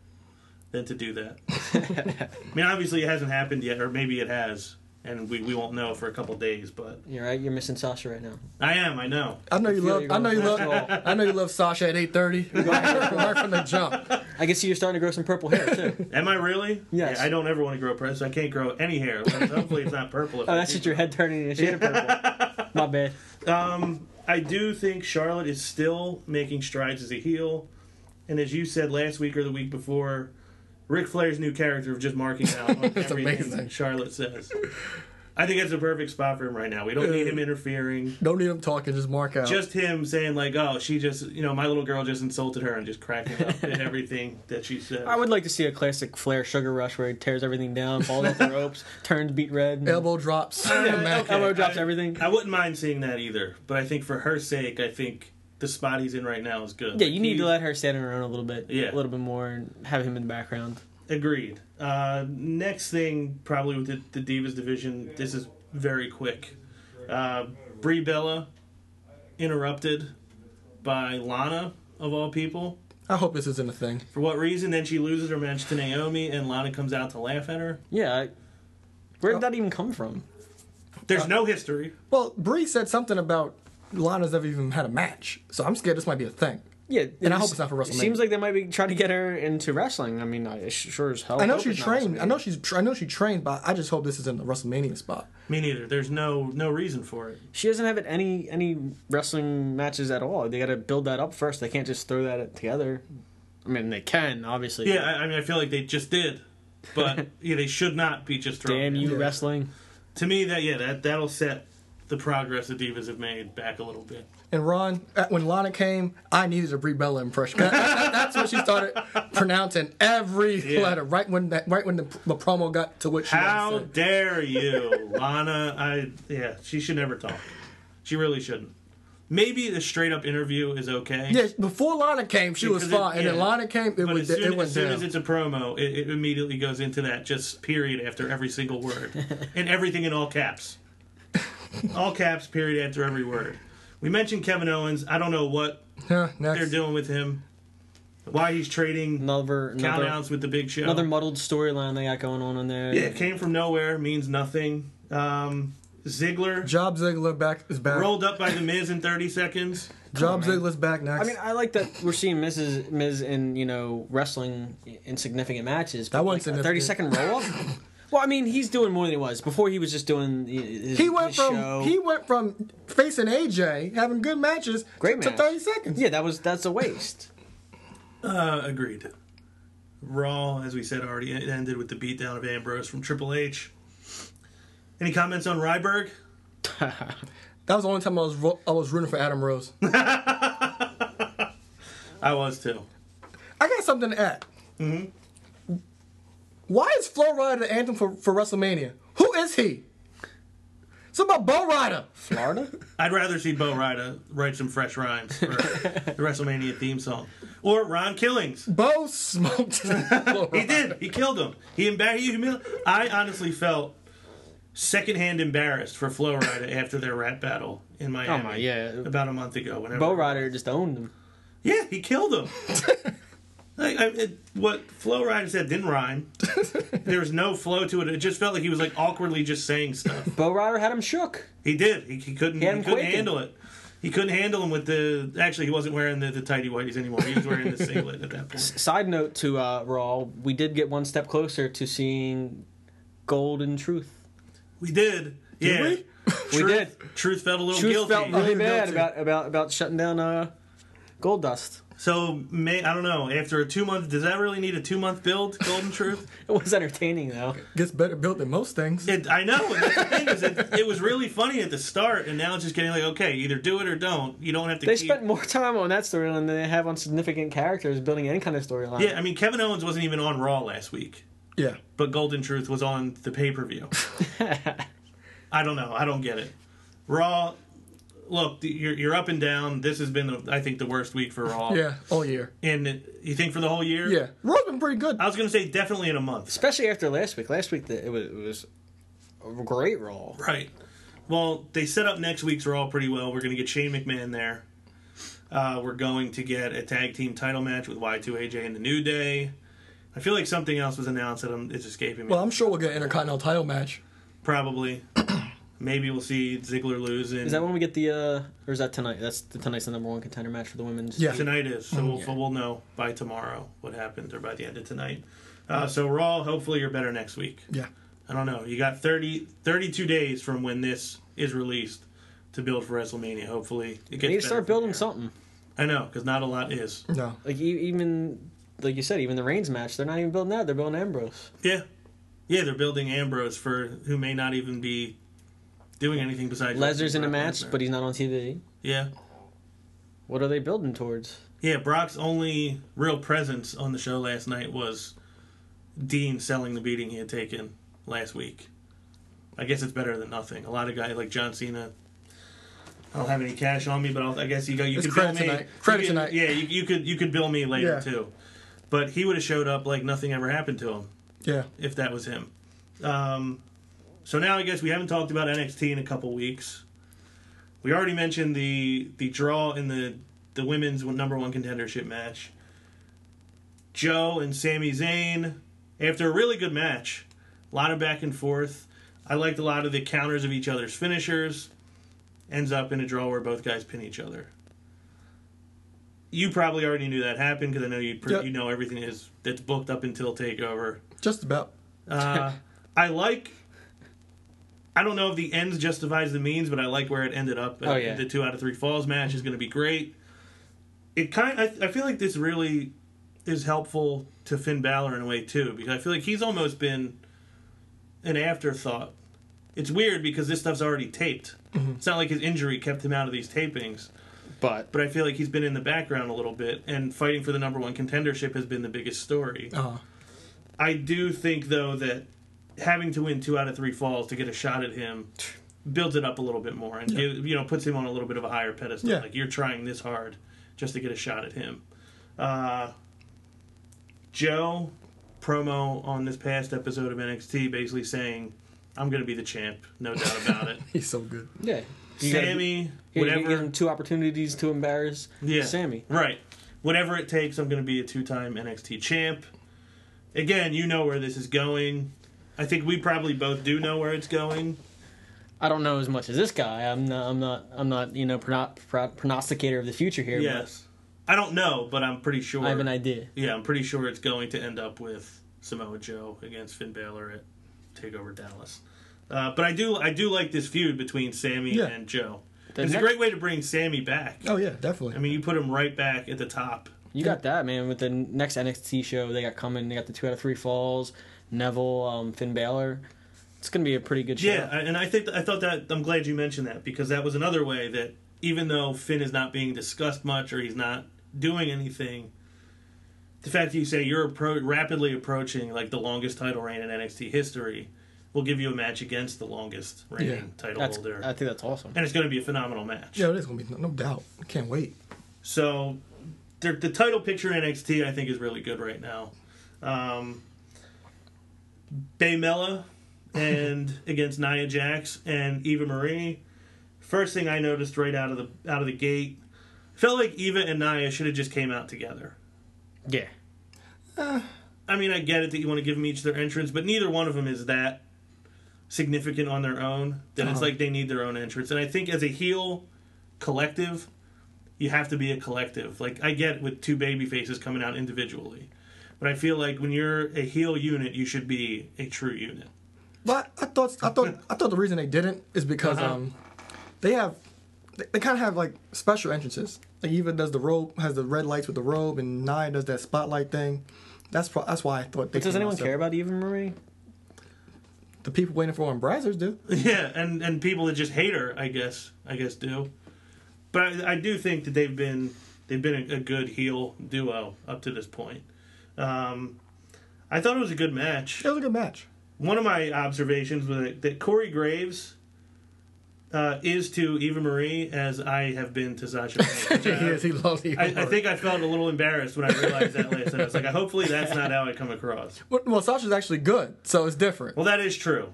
than to do that. I mean, obviously it hasn't happened yet, or maybe it has, and we, we won't know for a couple days. But You're right. You're missing Sasha right now. I am, I know. I know you feel love. you're I know you going love. fast. I know you love Sasha at 8:30. right from the jump. I can see you're starting to grow some purple hair too. Am I really? Yes. Yeah, I don't ever want to grow purple. I can't grow any hair. Hopefully, it's not purple. if Oh, I that's do just your head turning and shade of purple. My bad. Um, I do think Charlotte is still making strides as a heel, and as you said last week or the week before, Ric Flair's new character of just marking out on It's everything amazing. Charlotte says. I think that's a perfect spot for him right now. We don't need him interfering. Don't need him talking. Just mark out. Just him saying like, "Oh, she just, you know, my little girl just insulted her," and just cracking up at everything that she said. I would like to see a classic Flair Sugar Rush where he tears everything down, falls off the ropes, turns beat red. and- elbow drops. Yeah, Mac- okay. Elbow drops I- everything. I wouldn't mind seeing that either, but I think for her sake, I think the spot he's in right now is good. Yeah, Like, you need he- to let her stand on her own a little bit. Yeah. A little bit more and have him in the background. Agreed. Uh, next thing, probably with the, the Divas division, this is very quick. Uh, Brie Bella interrupted by Lana, of all people. I hope this isn't a thing. For what reason? Then she loses her match to Naomi, and Lana comes out to laugh at her. Yeah. I, where did that even come from? There's no history. Well, Bree said something about Lana's never even had a match, so I'm scared this might be a thing. Yeah, And I hope it's not for It WrestleMania. seems like they might be trying to get her into wrestling. I mean, I sure as hell. I know hope she's trained. I know she's. I know she trained, but I just hope this isn't the WrestleMania spot. Me neither. There's no no reason for it. She doesn't have any any wrestling matches at all. They got to build that up first. They can't just throw that together. I mean, they can obviously. Yeah, I, I mean, I feel like they just did, but yeah, they should not be just throwing. Damn it. you, Yeah. wrestling. To me, that yeah, that that'll set the progress the Divas have made back a little bit. And Ron, uh, when Lana came, I needed a Brie Bella impression. That- that- that's when she started pronouncing every Yeah. letter. Right when that, right when the, the promo got to what she How dare you, Lana? I yeah, she should never talk. She really shouldn't. Maybe the straight up interview is okay. Yeah, before Lana came, she was Because it- fine, and then. Lana came, it But was as soon, it as, soon as it's a promo, it, it immediately goes into that just period after every single word, and everything in all caps, all caps period after every word. We mentioned Kevin Owens. I don't know what yeah, they're doing with him. why he's trading Another another, countouts with the Big Show. another muddled storyline they got going on in there. yeah, it came from nowhere, means nothing. Um, Ziggler Job Ziggler back is back. rolled up by the Miz in 30 seconds. Job man. Ziggler's back next. I mean, I like that we're seeing Mrs. Miz in you know wrestling in significant matches. But That wasn't like a thirty second roll up. well, I mean, he's doing more than he was before. He was just doing his, he went his from show. he went from facing AJ having good matches Great to match. 30 seconds. yeah, that was that's a waste. Uh, agreed. Raw, as we said already, it ended with the beatdown of Ambrose from Triple H. Any comments on Ryberg? That was the only time I was ro- I was rooting for Adam Rose. I was too. I got something to add. Mm-hmm. Why is Flo Rida the anthem for, for WrestleMania? Who is he? It's about Bo Rider. Florida. I'd rather see Bo Rida write some fresh rhymes for the WrestleMania theme song. Or Ron Killings. Bo smoked. Flo He did. He killed him. He embarrassed you. humili- I honestly felt secondhand embarrassed for Flo Rida after their rap battle in Miami. Oh my yeah. About a month ago. Whenever Bo Rider just owned him. Yeah, he killed him. like, I, it, what Flo Rida said didn't rhyme. there was no flow to it. It just felt like he was like awkwardly just saying stuff. Bo Rider had him shook. He did. He, he couldn't. He He, had him couldn't quaking. handle it. He couldn't handle him with the. Actually, he wasn't wearing the, the tighty whities anymore. He was wearing the singlet at that point. Side note to uh, Raw, we did get one step closer to seeing Golden Truth. We did. yeah. we? We Truth, did. Truth felt a little Truth guilty. felt really bad guilty. about about about shutting down uh, Goldust. So may I don't know. After a two month, does that really need a two month build? Golden Truth. It was entertaining though. Gets better built than most things. It, I know. And that's the thing is, it, it was really funny at the start, and now it's just getting like, okay, either do it or don't. You don't have to. They keep... spent more time on that storyline than they have on significant characters building any kind of storyline. Yeah, I mean, Kevin Owens wasn't even on Raw last week, Yeah. but Golden Truth was on the pay per view. I don't know. I don't get it. Raw. Look, you're you're up and down. This has been, I think, the worst week for Raw. Yeah. All year. And you think for the whole year? Yeah. Raw's been pretty good. I was going to say definitely in a month. Especially after last week. Last week the- it was it was a great Raw. Right. Well, they set up next week's Raw pretty well. We're going to get Shane McMahon there. Uh, we're going to get a tag team title match with Y2AJ and the New Day. I feel like something else was announced that I'm, it's escaping me. Well, I'm sure we'll get an Intercontinental title match. Probably. Maybe we'll see Ziggler lose. And Is that when we get the uh or is that tonight? That's the tonight's the number one contender match for the women's. Yeah. tonight is. So we'll, we'll know by tomorrow what happened or by the end of tonight. Uh, so Raw, hopefully you're better next week. Yeah. I don't know. You got 30, 32 days from when this is released to build for WrestleMania. Hopefully it gets They need to start building there. something. I know, because not a lot is. No. Like e- even like you said, even the Reigns match, they're not even building that. They're building Ambrose. Yeah. Yeah, they're building Ambrose for who may not even be doing anything besides. Lesnar's in a match, Lesnar. but he's not on TV. Yeah. What are they building towards? Yeah, Brock's only real presence on the show last night was Dean selling the beating he had taken last week. I guess it's better than nothing. A lot of guys like John Cena. I don't have any cash on me, but I'll, I guess you go. You It's could bill credit me. tonight. Credit could- tonight. Yeah, you, you could you could bill me later Yeah. too. But he would have showed up like nothing ever happened to him Yeah. if that was him. Um, so now I guess we haven't talked about NXT in a couple weeks. We already mentioned the the draw in the the women's number one contendership match. Joe and Sami Zayn, after a really good match, a lot of back and forth. I liked a lot of the counters of each other's finishers. Ends up in a draw where both guys pin each other. You probably already knew that happened because I know you Yep. you know everything is that's booked up until Takeover. Just about. Uh, I like. I don't know if the ends justifies the means, but I like where it ended up. Oh, yeah. The two out of three falls match is going to be great. It kind, I, I feel like this really is helpful to Finn Balor in a way too, because I feel like he's almost been an afterthought. It's weird because this stuff's already taped. It's not like his injury kept him out of these tapings, But but I feel like he's been in the background a little bit, and fighting for the number one contendership has been the biggest story. Uh, I do think though that having to win two out of three falls to get a shot at him builds it up a little bit more and Yeah. give, you know puts him on a little bit of a higher pedestal. Yeah. Like you're trying this hard just to get a shot at him. Uh, Joe promo on this past episode of NXT basically saying, "I'm going to be the champ, no doubt about it." he's so good. yeah, You gotta- Sami, you gotta whatever. give him two opportunities to embarrass Yeah. Sami. Right. whatever it takes, I'm going to be a two-time NXT champ. Again, you know where this is going. I think we probably both do know where it's going. I don't know as much as this guy. I'm not. I'm not. I'm not. You know, prono- pro- prognosticator of the future here. but Yes. I don't know, but I'm pretty sure. I have an idea. Yeah, I'm pretty sure it's going to end up with Samoa Joe against Finn Balor at Takeover Dallas. Uh, but I do, I do like this feud between Sami Yeah. and Joe. The it's next- a great way to bring Sami back. Oh yeah, definitely. I mean, you put him right back at the top. You got that, man. With the next NXT show they got coming, they got the two out of three falls, Neville, um, Finn Balor. It's gonna be a pretty good show. Yeah, and I think I thought that I'm glad you mentioned that because that was another way that even though Finn is not being discussed much or he's not doing anything, the fact that you say you're appro- rapidly approaching like the longest title reign in NXT history will give you a match against the longest reigning Yeah. title That's, holder, I think that's awesome. and it's going to be a phenomenal match. yeah, it is gonna be no, no doubt. Can't wait. So the, the title picture in NXT I think is really good right now. Um, Baymella and against Nia Jax and Eva Marie. First thing I noticed right out of the out of the gate, felt like Eva and Nia should have just came out together. Yeah, I mean, I get it that you want to give them each their entrance, but neither one of them is that significant on their own. That it's Uh-huh. like they need their own entrance. And I think as a heel collective, you have to be a collective. Like I get with two baby faces coming out individually, but I feel like when you're a heel unit, you should be a true unit. But I thought I thought I thought the reason they didn't is because Uh-huh. um they have they, they kind of have like special entrances. Like Eva does the robe has the red lights with the robe, and Nia does that spotlight thing. That's pro- that's why I thought. They but does anyone separate. care about Eva Marie? The people waiting for her on Brazzers do. Yeah, and and people that just hate her, I guess, I guess do. But I, I do think that they've been they've been a, a good heel duo up to this point. Um, I thought it was a good match. It was a good match. One of my observations was that, that Corey Graves uh, is to Eva Marie as I have been to Sasha. Banks, which he I- is. He loves. He I, I think I felt a little embarrassed when I realized that last night. I was like, hopefully that's not how I come across. Well, well, Sasha's actually good, so it's different. Well, that is true.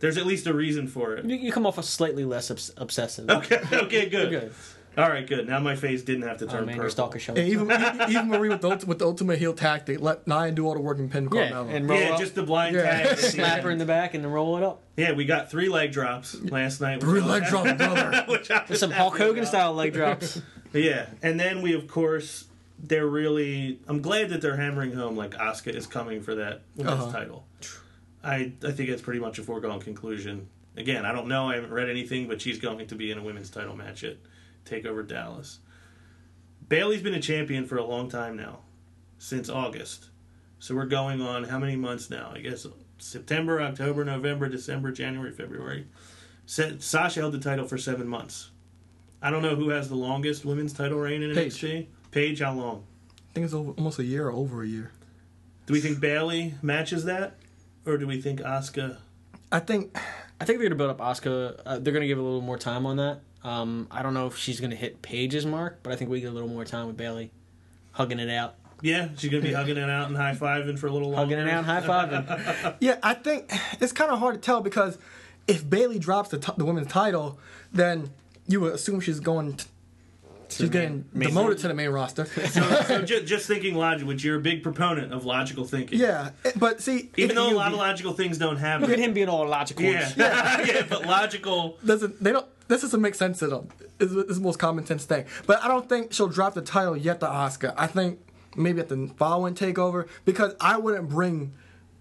There's at least a reason for it. You, you come off as slightly less obs- obsessive. Okay, okay, good. Good. All right, good. Now my face didn't have to Oh turn man, purple. your stalker show. And even Eva Marie with the ulti- with the ultimate heel tactic, let Nia do all the work and pin yeah, Carmella. and roll Yeah, up, just the blind Yeah. tag. slap her in the back and then roll it up. Yeah, we got three leg drops last night. Three leg drop, brother. With some happy Hulk Hogan about. style leg drops. Yeah, and then we of course they're really. I'm glad that they're hammering home like Asuka is coming for that women's Uh-huh. title. I I think it's pretty much a foregone conclusion. Again, I don't know. I haven't read anything, but she's going to be in a women's title match at Takeover Dallas. Bayley's been a champion for a long time now, since August. So we're going on how many months now? I guess September, October, November, December, January, February. Sasha held the title for seven months. I don't know who has the longest women's title reign in Paige. NXT. Paige, how long? I think it's over, almost a year or over a year. Do we think Bayley matches that, or do we think Asuka? I think I think they're gonna build up Asuka. Uh, they're gonna give a little more time on that. Um, I don't know if she's gonna hit Paige's mark, but I think we get a little more time with Bayley, hugging it out, Yeah, she's gonna be hugging it out and high fiving for a little longer. hugging it out, and high fiving. Yeah, I think it's kind of hard to tell because if Bayley drops the, t- the women's title, then you would assume she's going. T- she's getting main- demoted to the main roster. So, so just, just thinking logic, which you're a big proponent of logical thinking. yeah, but see, Even though a you- lot of logical things don't happen. Look at him being all logical. Yeah. yeah, but logical. doesn't they don't this doesn't make sense to them. It's, it's the most common sense thing. But I don't think she'll drop the title yet to Asuka. I think maybe at the following takeover because I wouldn't bring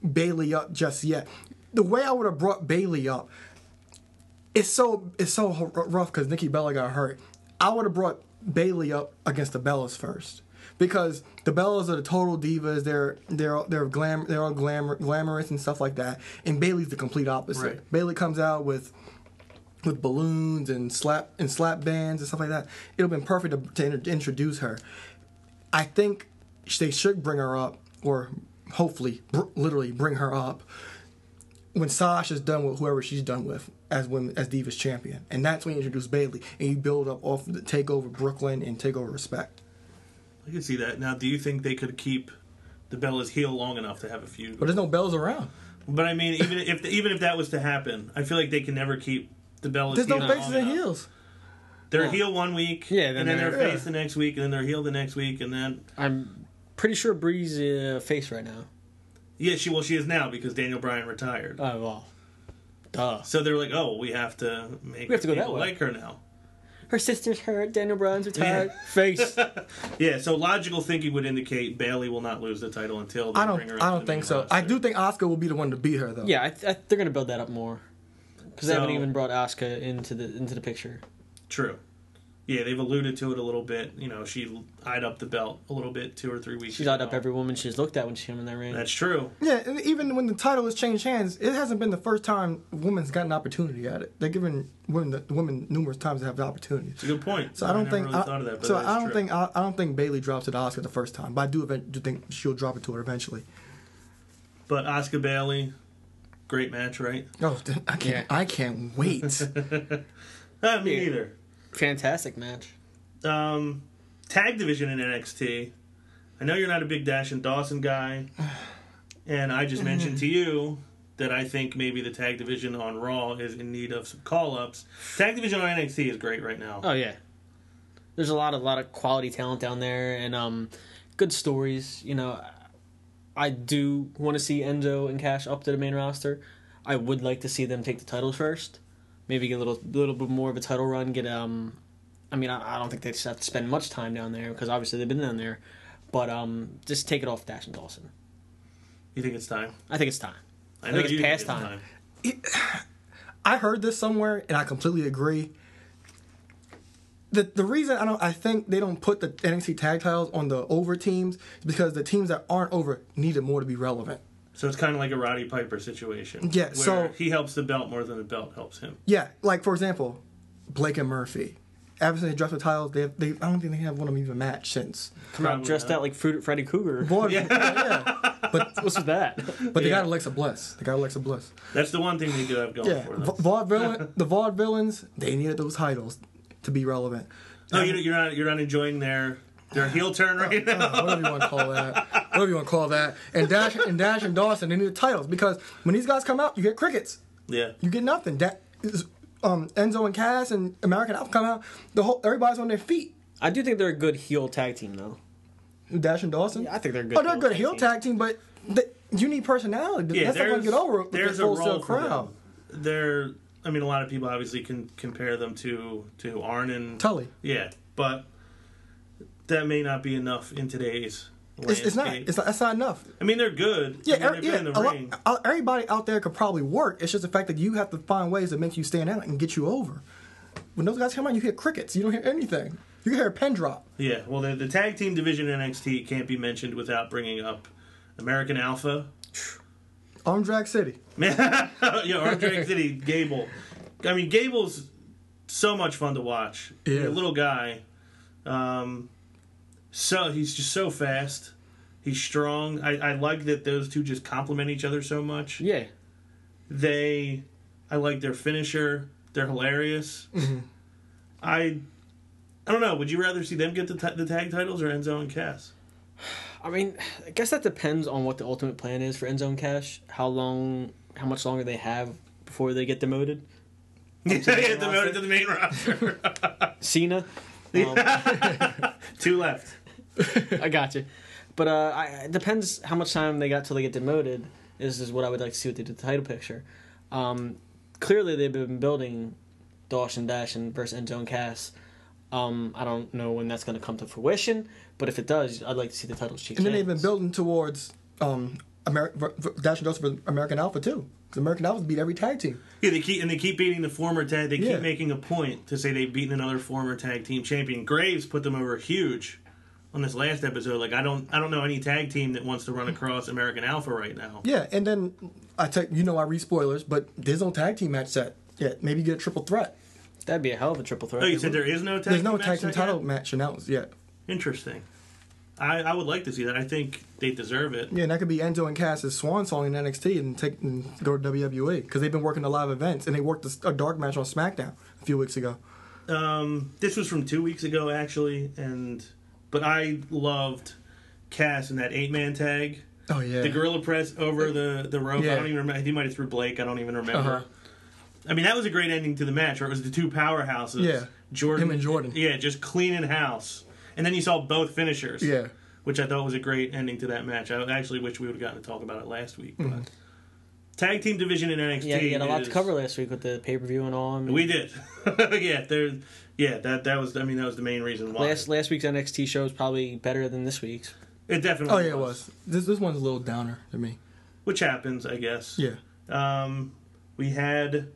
Bayley up just yet. The way I would have brought Bayley up, it's so it's so rough because Nikki Bella got hurt. I would have brought Bayley up against the Bellas first. Because the Bellas are the total divas, they're they're they're glam they're all glamour, glamorous and stuff like that, and Bayley's the complete opposite. Right. Bayley comes out with with balloons and slap and slap bands and stuff like that. It'll been perfect to, to introduce her. I think they should bring her up, or hopefully, br- literally bring her up when Sasha's done with whoever she's done with as women as Divas champion, and that's when you introduce Bayley and you build up off the takeover Brooklyn and takeover Respect. I can see that. Now, do you think they could keep the Bellas heel long enough to have a feud? But there's no bells around. But I mean, even if even if that was to happen, I feel like they can never keep the Bellas. There's no faces long and heels. They're Oh. heel one week, Yeah, then and then they're, they're- face the next week, and then they're heel the next week, and then I'm pretty sure Brie's uh, face right now. yeah, she well she is now because Daniel Bryan retired. Oh well, duh. so they're like, oh, we have to make We have to go that people way. like her now. Her sister's hurt. Daniel Bryan's retired. Yeah. Face. Yeah, so logical thinking would indicate Bayley will not lose the title until they I don't. up I don't think main so. I do think Asuka will be the one to beat her though. Yeah, I, I, they're gonna build that up more because they haven't even brought Asuka into the into the picture. True. Yeah, they've alluded to it a little bit. You know, she eyed up the belt a little bit two or three weeks. She's ago. eyed up every woman she's looked at when she came in that ring. That's true. Yeah, and even when the title has changed hands, it hasn't been the first time women's got an opportunity at it. They're giving women the women numerous times to have the opportunity. It's a good point. So I don't think. really I, that. So I don't true. think. I, I don't think Bayley drops it to Asuka the first time, but I do, event, do think she'll drop it to her eventually. But Asuka Bayley, great match, right? Oh, I can't. Yeah. I can't wait. Uh, me Yeah. neither. Fantastic match. Um, tag division in NXT. I know you're not a big Dash and Dawson guy, and I just mentioned to you that I think maybe the tag division on Raw is in need of some call ups. Tag division on NXT is great right now. Oh yeah. There's a lot of lot of quality talent down there and um good stories. You know, I do want to see Enzo and Cass up to the main roster. I would like to see them take the titles first. Maybe get a little little bit more of a title run. Get um, I mean, I, I don't think they just have to spend much time down there because obviously they've been down there, but um, just take it off Dash and Dawson. You think it's time? I think it's time. I, think it's past time. I heard this somewhere, and I completely agree. The the reason I don't I think they don't put the NXT tag titles on the over teams is because the teams that aren't over needed more to be relevant. So it's kind of like a Roddy Piper situation. Yeah, where so- he helps the belt more than the belt helps him. Yeah, like for example, Blake and Murphy. Ever since they dropped the titles, they, they I don't think they have one of them even match since. Come out dressed not. out like Fred- Freddy Krueger. Boy, yeah. but What's with that? but they Yeah. got Alexa Bliss. They got Alexa Bliss. That's the one thing they do have going Yeah, for Va- them. vaudevillain, the vaudevillains, they needed those titles to be relevant. No, you're, you're not. You're not enjoying their their heel turn right now. Uh, whatever you want to call that. Whatever you want to call that. And Dash and Dash and Dawson, they need the titles because when these guys come out, you get crickets. yeah. You get nothing. That is, um, Enzo and Cass and American Alpha come out. The whole everybody's on their feet. I do think they're a good heel tag team though. Dash and Dawson. I think they're good. oh, they're a good heel tag team, but they, you need personality. Yeah, That's not going to get over with there's the a wholesale role for crowd. them. They're. I mean, a lot of people obviously can compare them to to Arn and Tully. Yeah, but that may not be enough in today's. It's, it's not. It's not. That's not enough. I mean, they're good. Yeah, I mean, er- yeah. in the a lot- ring. everybody out there could probably work. It's just the fact that you have to find ways that make you stand out and get you over. When those guys come out, you hear crickets. You don't hear anything. You hear a pen drop. Yeah, well, the, the tag team division in NXT can't be mentioned without bringing up American Alpha. Arm Drag City. yeah, Arm Drag City, Gable. I mean, Gable's so much fun to watch. Yeah. A little guy. Um, so he's just so fast. He's strong. I, I like that those two just complement each other so much. Yeah, They, I like their finisher. They're hilarious. Mm-hmm. I, I don't know. Would you rather see them get the, ta- the tag titles or Enzo and Cass? I mean, I guess that depends on what the ultimate plan is for Enzo and Cass. How long, how much longer they have before they get demoted. Yeah, the main yeah, demoted to the main roster. Cena. Um, Two left. I got you. But uh, I, it depends how much time they got till they get demoted. Is is what I would like to see they with the title picture. Um, clearly, they've been building Dawson Dash and versus Enzo and Cass. Um, I don't know when that's going to come to fruition, but if it does, I'd like to see the titles change. And then they've been building towards um, Ameri- v- v- Dash and Dawson for American Alpha too. Because American Alpha beat every tag team. Yeah, they keep and they keep beating the former tag. They Yeah. keep making a point to say they've beaten another former tag team champion. Graves put them over huge on this last episode. Like I don't, I don't know any tag team that wants to run across American Alpha right now. Yeah, and then I tell you know I read spoilers, but there's no tag team match set yet. Maybe get a triple threat. That'd be a hell of a triple threat. Oh, you said there is no tag. There's no team tag team title yet? match announced yet. Interesting. I, I would like to see that. I think they deserve it. Yeah, and that could be Enzo and Cass's swan song in NXT and take and go to WWE because they've been working a live events and they worked a, a dark match on SmackDown a few weeks ago. Um, this was from two weeks ago actually, and but I loved Cass in that eight man tag. Oh yeah, The gorilla press over the the rope. Yeah. I don't even remember. He might have threw Blake. I don't even remember. Uh-huh. I mean, that was a great ending to the match, where it was the two powerhouses Yeah. Jordan, Him and Jordan. yeah, just cleaning house, and then you saw both finishers, Yeah. which I thought was a great ending to that match. I actually wish we would have gotten to talk about it last week. Mm-hmm. But tag team division in NXT, Yeah, you had a lot is- to cover last week with the pay per view and all. I mean, We did, yeah. There, yeah. That that was. I mean, that was the main reason why. last last week's NXT show is probably better than this week's. it definitely. Oh yeah, it was. This this one's a little downer to me. Which happens, I guess. Yeah. Um, we had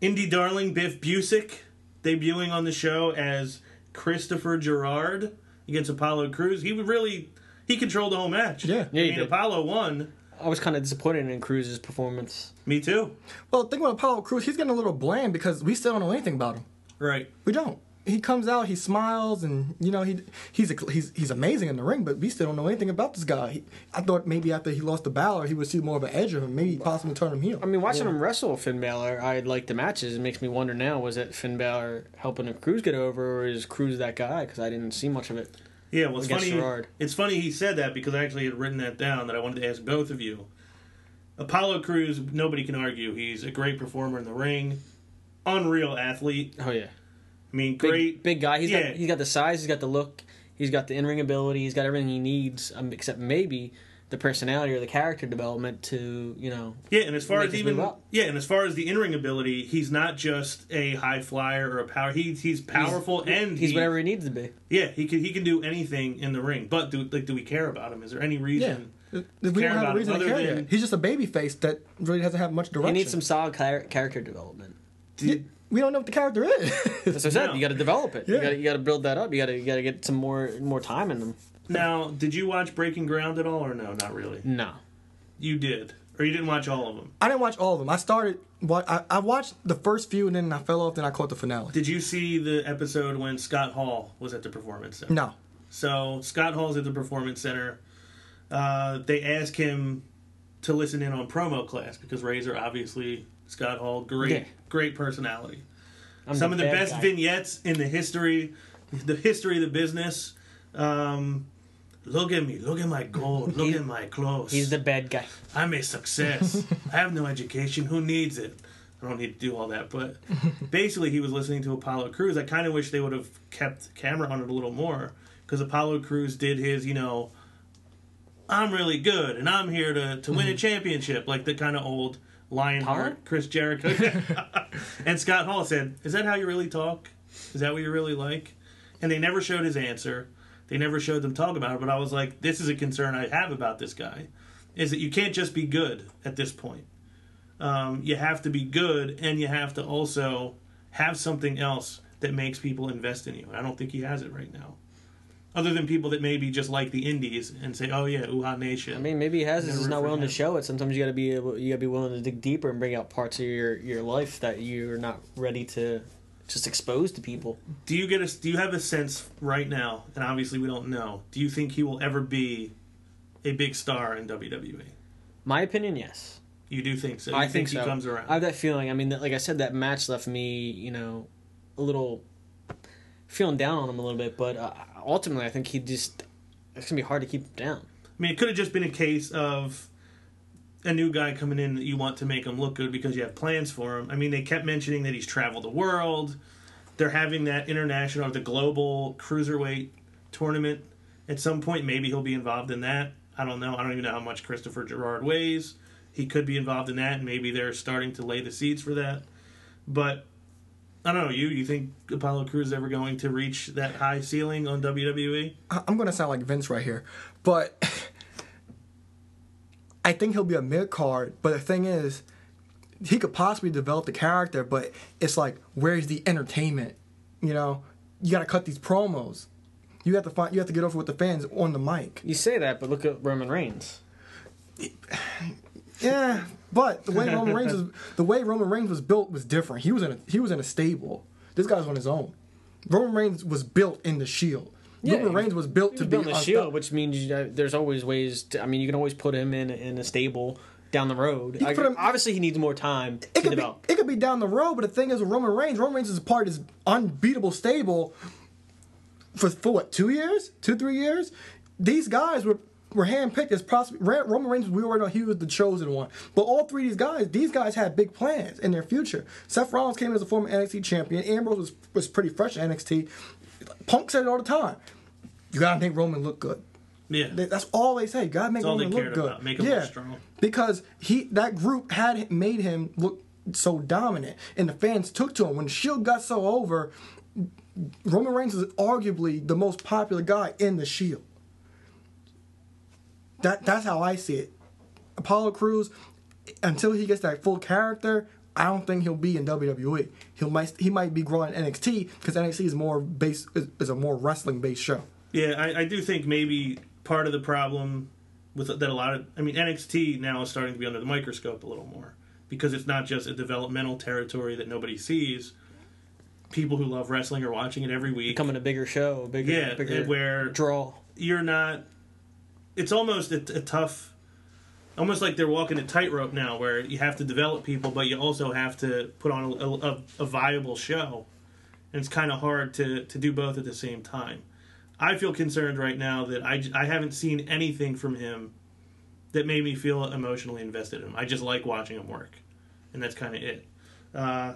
indie darling Biff Busick debuting on the show as Christopher Girard against Apollo Crews. He would really he controlled the whole match. Yeah. Yeah, I mean, did. Apollo won. I was kind of disappointed in Crews's performance. Me too. Well, think about Apollo Crews. He's getting a little bland because we still don't know anything about him. Right. We don't. He comes out, he smiles, and you know he he's a, he's he's amazing in the ring, but we still don't know anything about this guy. He, I thought maybe after he lost to Balor, he would see more of an edge of him, maybe possibly turn him heel. I mean, watching him wrestle Finn Balor, I liked the matches. It makes me wonder now: was it Finn Balor helping a Crews get over, or is Crews that guy? Because I didn't see much of it. Yeah, well, it's funny. Girard. It's funny he said that because I actually had written that down that I wanted to ask both of you. Apollo Crews, nobody can argue. He's a great performer in the ring, unreal athlete. Oh yeah, I mean, great. big guy. He's Yeah. got he's got the size, he's got the look, he's got the in ring ability, he's got everything he needs, um, except maybe the personality or the character development to you know. Yeah, and as far as even yeah, and as far as the in ring ability, he's not just a high flyer or a power. He's he's powerful and He's he- whatever he needs to be. Yeah, he can he can do anything in the ring. But do like do we care about him? Is there any reason? yeah, reason? we care don't have about a reason to care than- yet. He's just a baby face that really doesn't have much direction. He direction. needs some solid char- character development. Yeah, we don't know what the character is. As I said, No. you got to develop it. You Yeah. got you got to build that up. You got to you got to get some more more time in them. Now, did you watch Breaking Ground at all, or no? Not really. No, You did, or you didn't watch all of them. I didn't watch all of them. I started. What I, I watched the first few and then I fell off. Then I caught the finale. Did you see the episode when Scott Hall was at the Performance Center? No. So Scott Hall's at the Performance Center. Uh, they ask him to listen in on promo class because Razor, obviously, Scott Hall, great, Yeah. Great personality. I'm Some of the best guy. vignettes in the history, the history of the business. Um, look at me, look at my gold, look at my clothes. He's the bad guy. I'm a success. I have no education. Who needs it? I don't need to do all that. But basically, he was listening to Apollo Crews. I kind of wish they would have kept the camera on it a little more because Apollo Crews did his, you know, I'm really good and I'm here to, to win a championship, like the kind of old Lionheart? Chris Jericho. and Scott Hall said, Is that how you really talk? Is that what you really like? And they never showed his answer. They never showed them talk about it. But I was like, This is a concern I have about this guy is that you can't just be good at this point. Um, you have to be good, and you have to also have something else that makes people invest in you. I don't think he has it right now. Other than people that maybe just like the indies and say, "Oh yeah, Uhaa Nation." I mean, maybe he has. He's just not willing to show it. Sometimes you got to be able. You got to be willing to dig deeper and bring out parts of your your life that you're not ready to just expose to people. do you get a? Do you have a sense right now? And obviously, we don't know. Do you think he will ever be a big star in WWE? My opinion, yes. You do think so? You I think, he so. comes around. I have that feeling. I mean, that, like I said, that match left me, you know, a little feeling down on him a little bit. But uh, ultimately, I think he just it's gonna be hard to keep him down. I mean, it could have just been a case of a new guy coming in that you want to make him look good because you have plans for him. I mean, they kept mentioning that he's traveled the world. They're having that international or the global cruiserweight tournament at some point. Maybe he'll be involved in that. I don't know. I don't even know how much Christopher Girard weighs. He could be involved in that, and maybe they're starting to lay the seeds for that. But I don't know. You you think Apollo Crews is ever going to reach that high ceiling on? WWE? I- I'm gonna sound like Vince right here, but I think he'll be a mid card. But the thing is, he could possibly develop the character, but it's like, where's the entertainment? You know, you got to cut these promos. You have to find. You have to get over with the fans on the mic. You say that, but look at Roman Reigns. Yeah, but the way Roman Reigns was, the way Roman Reigns was built was different. He was in a he was in a stable. This guy's on his own. Roman Reigns was built in the Shield. Yeah, Roman Reigns was built He's to be building a unstop- shield, which means you, uh, there's always ways. To, I mean, you can always put him in in a stable down the road. I- him- obviously, he needs more time to It could be it could be down the road, but the thing is, with Roman Reigns, Roman Reigns is a part of this unbeatable stable for for what two years, two three years. These guys were were handpicked as possibly Roman Reigns. We already know he was the chosen one. But all three of these guys, these guys had big plans in their future. Seth Rollins came in as a former NXT champion. Ambrose was was pretty fresh in NXT. Punk said it all the time. You gotta make Roman look good. Yeah. That's all they say. You gotta make all Roman look good. about, make him yeah, look strong. because he that group had made him look so dominant, and the fans took to him. When the Shield got so over, Roman Reigns is arguably the most popular guy in the Shield. That that's how I see it. Apollo Crews, until he gets that full character, I don't think he'll be in WWE. He'll might he might be growing NXT because NXT is more base is, is a more wrestling based show. Yeah, I, I do think maybe part of the problem with that a lot of I mean NXT now is starting to be under the microscope a little more because it's not just a developmental territory that nobody sees. People who love wrestling are watching it every week. Becoming a bigger show, a bigger, yeah, bigger where draw. you're not. It's almost a, a tough, almost like they're walking a tightrope now, where you have to develop people, but you also have to put on a, a, a viable show, and it's kind of hard to to do both at the same time. I feel concerned right now that I I haven't seen anything from him that made me feel emotionally invested in him. I just like watching him work, and that's kind of it. Uh,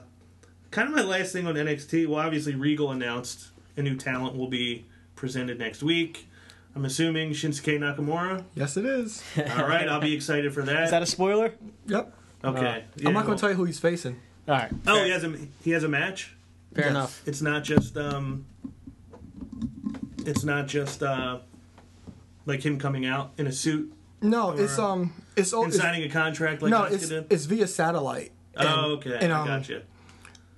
kind of my last thing on NXT. Well, obviously Regal announced a new talent will be presented next week. I'm assuming Shinsuke Nakamura. Yes, it is. All right, I'll be excited for that. Is that a spoiler? Yep. okay? I'm not going to tell you who he's facing. All right. Oh, fair, he has a he has a match. fair Yes. enough. It's not just um. It's not just uh, like him coming out in a suit No, it's um, it's all and it's, signing a contract like no, Asuka it's did. it's via satellite. And- oh, okay, And I um, gotcha.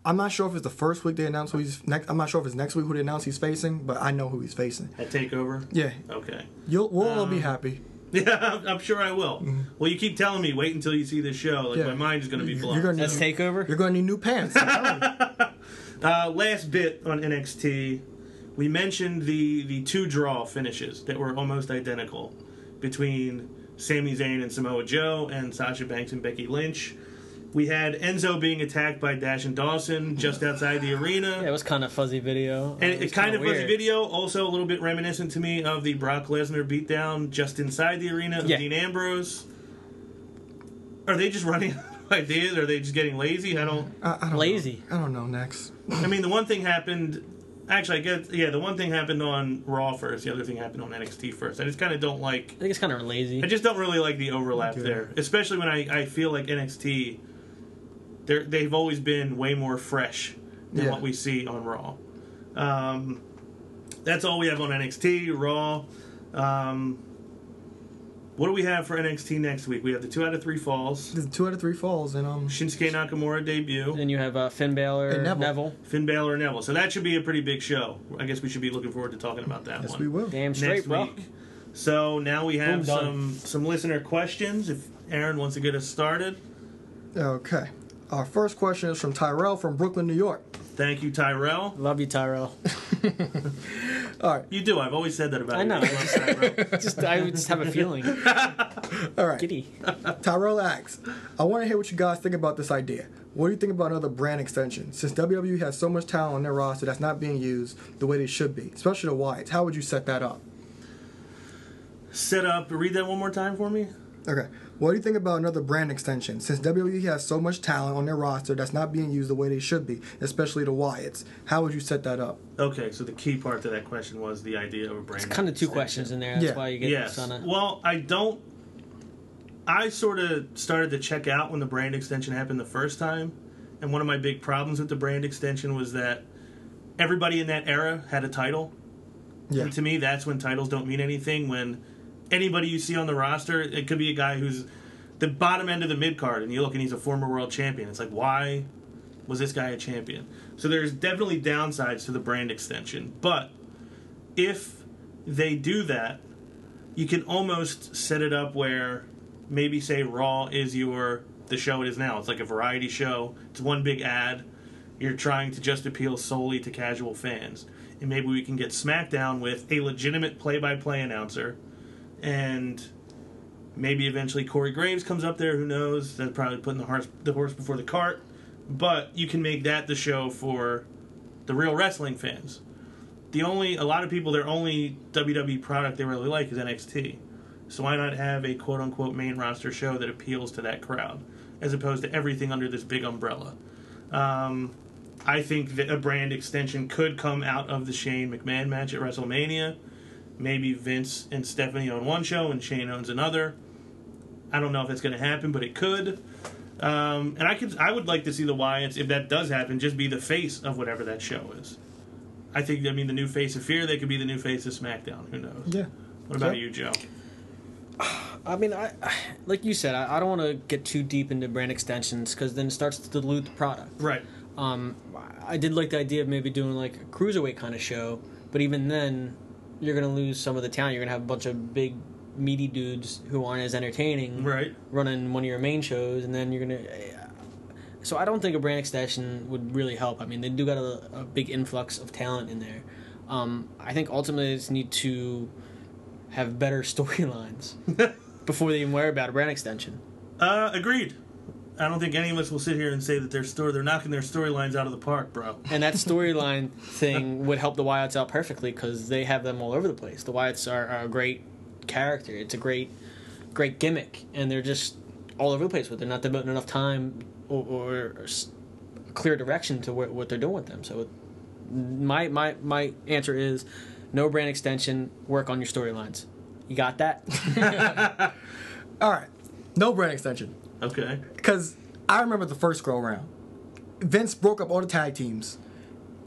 I'm not sure if it's the first week they announce who he's next. I'm not sure if it's next week who they announce he's facing, but I know who he's facing. At Takeover. Yeah, Okay. you'll we'll all Um, be happy. Yeah, I'm- I'm sure I will. Well, you keep telling me wait until you see this show. Like Mm-hmm. Yeah. my mind is going to be You're blown. gonna That's need, takeover. you're going to need new pants. I'm telling you. Uh, last bit on NXT, we mentioned the the two draw finishes that were almost identical between Sami Zayn and Samoa Joe and Sasha Banks and Becky Lynch. We had Enzo being attacked by Dash and Dawson just outside the arena. Yeah, it was kind of fuzzy video. And It it's kind of kinda fuzzy video, also a little bit reminiscent to me of the Brock Lesnar beatdown just inside the arena of Yeah. Dean Ambrose. Are they just running out of ideas? Are they just getting lazy? I don't. I, I don't Lazy. Know. I don't know. Next, I mean, the one thing happened. Actually, I get yeah. The one thing happened on Raw first. The other thing happened on NXT first. I just kind of don't like. I think it's kind of lazy. I just don't really like the overlap there, especially when I, I feel like NXT. They're, they've always been way more fresh than Yeah. what we see on Raw. Um, that's all we have on NXT Raw. Um, what do we have for NXT next week? We have the two out of three falls. there's two out of three falls, and um, Shinsuke Nakamura debut. Then you have uh, Finn Balor, And Neville. Neville. Finn Balor and Neville. So that should be a pretty big show. I guess we should be looking forward to talking about that yes, one we will. Damn straight, next bro. week. So now we have Boom, done. some some listener questions. If Aaron wants to get us started, Okay. Our first question is from Tyrell from Brooklyn, New York. thank you, Tyrell. Love you, Tyrell. All right. You do. I've always said that about I you. know. I love Tyrell. just I just have a feeling. All right. Giddy. Tyrell asks, I want to hear what you guys think about this idea. What do you think about another brand extension? Since WWE has so much talent on their roster that's not being used the way they should be, especially the Wyatts, how would you set that up? Set up. Read that one more time for me. Okay. What do you think about another brand extension? Since WWE has so much talent on their roster that's not being used the way they should be, especially the Wyatts, how would you set that up? Okay, so the key part to that question was the idea of a brand. It's kind of two extension. questions in there. That's Yeah. why you get Yes. this on a. Well, I don't. I sort of started to check out when the brand extension happened the first time, and one of my big problems with the brand extension was that everybody in that era had a title. Yeah. And to me, that's when titles don't mean anything. When anybody you see on the roster, it could be a guy who's the bottom end of the mid card, and you look and he's a former world champion. It's like, why was this guy a champion? So there's definitely downsides to the brand extension. But if they do that, you can almost set it up where maybe say Raw is your the show it is now. It's like a variety show. It's one big ad. You're trying to just appeal solely to casual fans. And maybe we can get SmackDown with a legitimate play-by-play announcer and maybe eventually Corey Graves comes up there. Who knows? That's probably putting the horse the horse before the cart. But you can make that the show for the real wrestling fans. The only a lot of people their only WWE product they really like is NXT, So why not have a quote unquote main roster show that appeals to that crowd, as opposed to everything under this big umbrella? Um, I think that a brand extension could come out of the Shane McMahon match at WrestleMania. Maybe Vince and Stephanie on one show and Shane owns another. I don't know if it's going to happen, but it could. Um, and I could, I would like to see the Wyatts, if that does happen, just be the face of whatever that show is. I think, I mean, the new face of Fear, they could be the new face of SmackDown. Who knows? Yeah. What about Yeah. you, Joe? I mean, I, I like you said, I, I don't want to get too deep into brand extensions because then it starts to dilute the product. Right. Um, I did like the idea of maybe doing like a cruiserweight kind of show, but even then, you're gonna lose some of the talent. You're gonna have a bunch of big, meaty dudes who aren't as entertaining Right. running one of your main shows, and then you're gonna. So I don't think a brand extension would really help. I mean, they do got a, a big influx of talent in there. Um, I think ultimately they just need to have better storylines before they even worry about a brand extension. Uh, agreed. I don't think any of us will sit here and say that their story they're knocking their storylines out of the park, bro. And that storyline thing would help the Wyatts out perfectly because they have them all over the place. The Wyatts are, are a great character. It's a great, great gimmick, and they're just all over the place with. it. They're not devoting enough time or, or s- clear direction to what, what they're doing with them. So, my my my answer is no brand extension. Work on your storylines. You got that? All right. No brand extension. Okay. Because I remember the first go around. Vince broke up all the tag teams.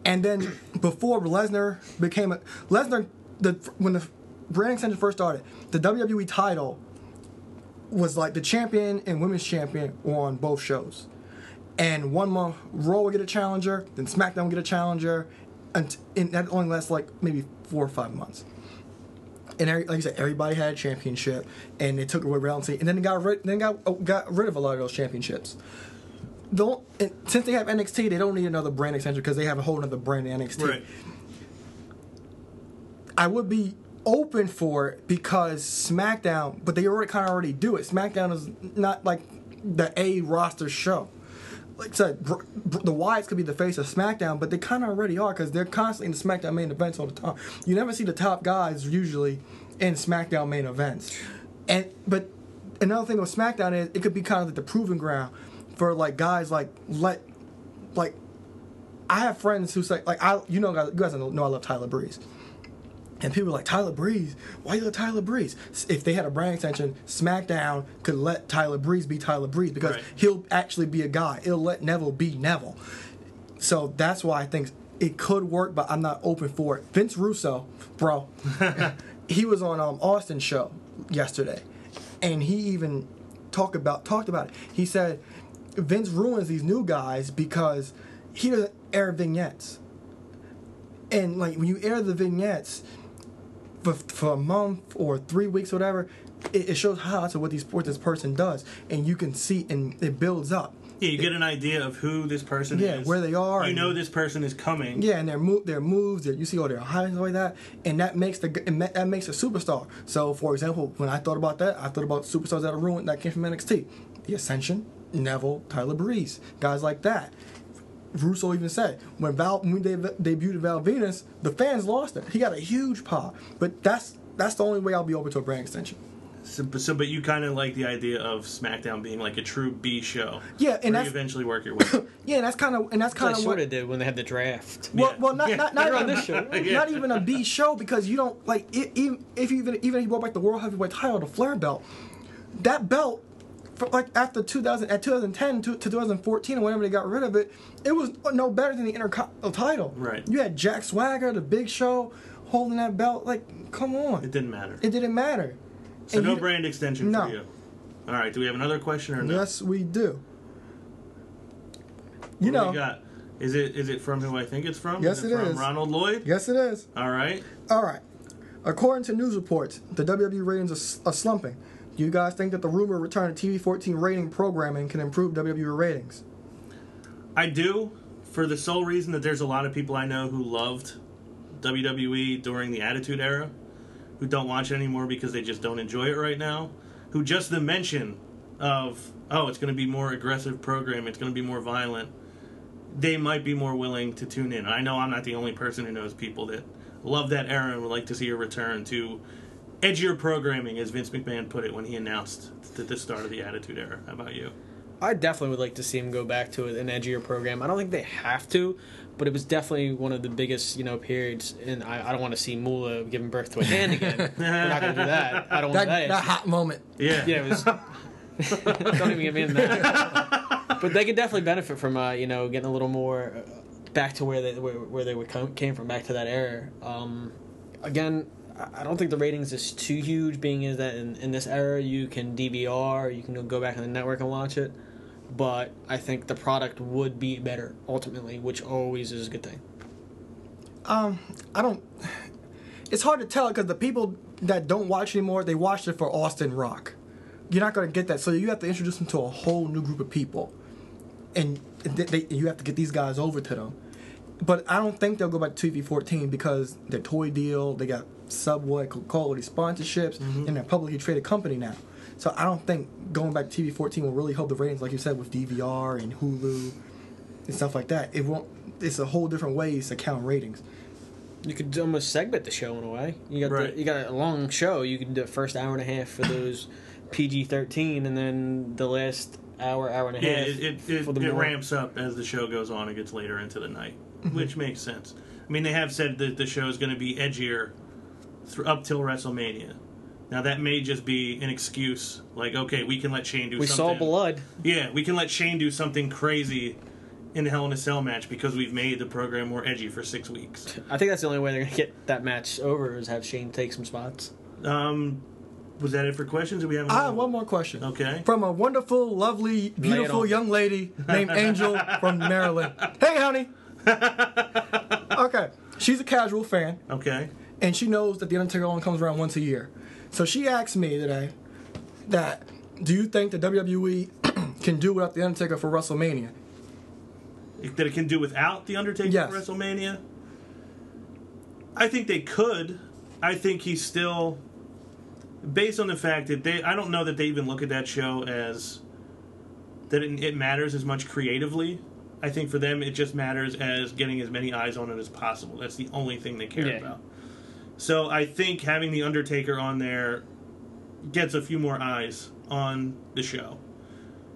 And then before Lesnar became a Lesnar the when the brand extension first started, the WWE title was like the champion and women's champion on both shows. And one month Raw would get a challenger, then SmackDown would get a challenger, and, and that only lasts like maybe four or five months. And every, like I said, everybody had a championship, and they took away balancing, and then they got rid, then got oh, got rid of a lot of those championships. Don't and since they have NXT, they don't need another brand extension because they have a whole other brand in NXT. Right. I would be open for it because SmackDown, but they already kind of already do it. SmackDown is not like the A roster show. Like I said, br- br- the Wyatts could be the face of SmackDown, but they kind of already are because they're constantly in the SmackDown main events all the time. You never see the top guys usually in SmackDown main events. And but another thing with SmackDown is it could be kind of like the proving ground for like guys like let like I have friends who say like I you know guys you guys know I love Tyler Breeze. And people are like, Tyler Breeze, why you let Tyler Breeze? If they had a brand extension, SmackDown could let Tyler Breeze be Tyler Breeze because Right. he'll actually be a guy. It'll let Neville be Neville. So that's why I think it could work, but I'm not open for it. Vince Russo, bro, he was on um, Austin's show yesterday, and he even talked about talked about it. He said Vince ruins these new guys because he doesn't air vignettes, and like when you air the vignettes for, for a month or three weeks, or whatever, it, it shows highlights of what these what this person does, and you can see and it builds up. Yeah, you get an idea of who this person Yeah, is. where they are You know this person is coming. Yeah, and their move, their moves, their, you see all their highlights like that, and that makes the that makes a superstar. So, for example, when I thought about that, I thought about superstars that are ruined that came from NXT, the Ascension, Neville, Tyler Breeze, guys like that. Russo even said when Val when they debuted Val Venis, the fans lost it. He got a huge pop, but that's that's the only way I'll be open to a brand extension. So, but- so, but you kind of like the idea of SmackDown being like a true B show. Yeah, and that's- you eventually work your way. Yeah, and that's kind of and that's kind Kind of of what sort of did when they had the draft. Well, Yeah. well, not Yeah. not not They're on even, this show. Yeah. not even a B show because you don't like i even if you even even if you brought back the world heavyweight title, the Flair belt, that belt, for like after 2000 at 2010 to, to 2014 or whenever they got rid of it, it was no better than the Intercontinental title. Right. You had Jack Swagger, the Big Show, holding that belt. Like, come on, It didn't matter. it didn't matter. so And no you- brand extension No. for you. All right. Do we have another question or no? Yes, we do. What You know, we got? Is it is it from who I think it's from? Yes, is it from is. Ronald Lloyd. yes, it is. All right. All right. According to news reports, the WWE ratings are, are slumping. Do you guys think that the rumored return of TV 14 rating programming can improve WWE ratings? I do, for the sole reason that there's a lot of people I know who loved WWE during the Attitude Era, who don't watch it anymore because they just don't enjoy it right now. Who just the mention of oh, it's going to be more aggressive program, it's going to be more violent. They might be more willing to tune in. I know I'm not the only person who knows people that love that era and would like to see a return to edgier programming, as Vince McMahon put it when he announced at the start of the Attitude Era. How about you? I definitely would like to see him go back to an edgier program. I don't think they have to, but it was definitely one of the biggest, you know, periods. And I, I don't want to see Mula giving birth to a hand again. We're not going to do that. I don't That, want that That hot moment. Yeah. Yeah, it was. don't even get me in that. But they could definitely benefit from, uh, you know, getting a little more uh, back to where they where, where they would come, came from, back to that era. Um, again, I- don't think the ratings is too huge, being is that in, in this era you can DVR, you can go back on the network and watch it. But I think the product would be better ultimately, which always is a good thing. Um, I don't. It's hard to tell because the people that don't watch anymore, they watched it for Austin Rock. You're not going to get that, so you have to introduce them to a whole new group of people, and they, they, you have to get these guys over to them. But I don't think they'll go back to TV14 because their toy deal, they got Subway, Coca-Cola, sponsorships, and they're a publicly traded company now. So I don't think going back to TV14 will really help the ratings, like you said, with DVR and Hulu and stuff like that. It won't. It's a whole different ways to count ratings. You could almost segment the show in a way. You got Right. the, you got a long show. You can do the first hour and a half for those PG thirteen, and then the last hour, hour and a Yeah, half. it, it, it, for the it ramps up as the show goes on. It gets later into the night, Mm-hmm. Which makes sense. I mean, they have said that the show is going to be edgier through, up till WrestleMania. Now that may just be an excuse, like okay, we can let Shane do We saw something. blood. Yeah, we can let Shane do something crazy in the Hell in a Cell match because we've made the program more edgy for six weeks. I think that's the only way they're gonna get that match over is have Shane take some spots. Um, was that it for questions? Or we have I have one more question. Okay. From a wonderful, lovely, beautiful young lady named Angel from Maryland. Hey, honey. okay. She's a casual fan, Okay. and she knows that The Undertaker only comes around once a year. So she asked me today that, do you think the WWE can do without The Undertaker for WrestleMania? that it can do without the Undertaker Yes. for WrestleMania. I think they could. I think he's still based on the fact that they. I don't know that they even look at that show as that it, it matters as much creatively. I think for them it just matters as getting as many eyes on it as possible. That's the only thing they care Yeah. about. So I think having the Undertaker on there gets a few more eyes on the show.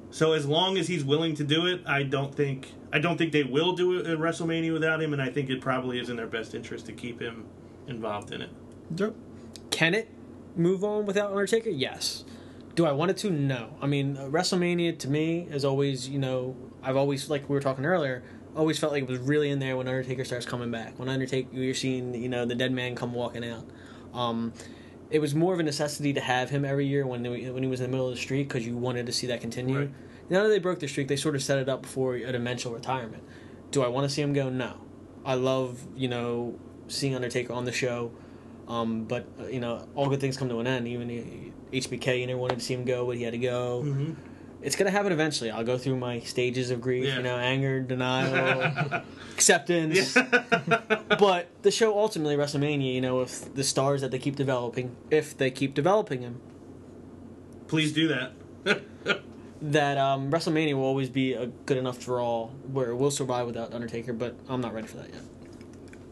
So as long as he's willing to do it, I don't think I don't think they will do it at WrestleMania without him, and I think it probably is in their best interest to keep him involved in it. Can it move on without Undertaker? Yes. Do I want it to? No. I mean, uh, WrestleMania to me is always, you know, I've always like we were talking earlier, always felt like it was really in there when Undertaker starts coming back. When Undertaker, you're seeing, you know, the dead man come walking out. Um, it was more of a necessity to have him every year when they, when he was in the middle of the streak because you wanted to see that continue. Right. Now that they broke the streak, they sort of set it up for an eventual retirement. Do I want to see him go? No. I love you know seeing Undertaker on the show, um, but uh, you know all good things come to an end. Even uh, HBK, you never wanted to see him go, but he had to go. Mm-hmm. It's gonna happen eventually. I'll go through my stages of grief. Yeah. You know, anger, denial, acceptance. but the show ultimately WrestleMania. You know, if the stars that they keep developing, if they keep developing him, Please do that. that um, WrestleMania will always be a good enough draw where it will survive without Undertaker. But I'm not ready for that yet.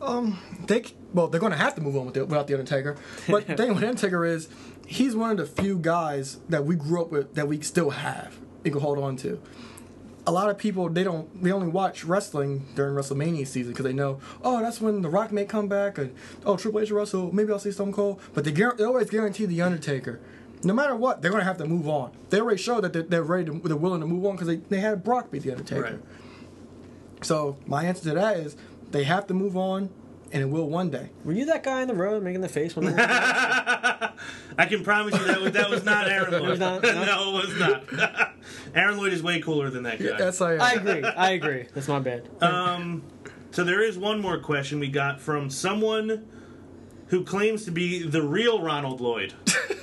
Um, they well, they're going to have to move on with it without the Undertaker. But the thing with Undertaker is, he's one of the few guys that we grew up with that we still have and can hold on to. A lot of people they don't they only watch wrestling during WrestleMania season because they know oh that's when The Rock may come back and oh Triple H wrestle maybe I'll see Stone Cold but they, they always guarantee the Undertaker. No matter what, they're gonna have to move on. They already showed that they're, they're ready to they're willing to move on because they, they had Brock beat the Undertaker. Right. So my answer to that is they have to move on, and it will one day. Were you that guy in the road making the face when? I can promise you that was, that was not Aaron Lloyd. was not? no, No? it was not. Aaron Lloyd is way cooler than that guy. That's how I agree. I agree. That's my bad. Um, so there is one more question we got from someone who claims to be the real Ronald Lloyd.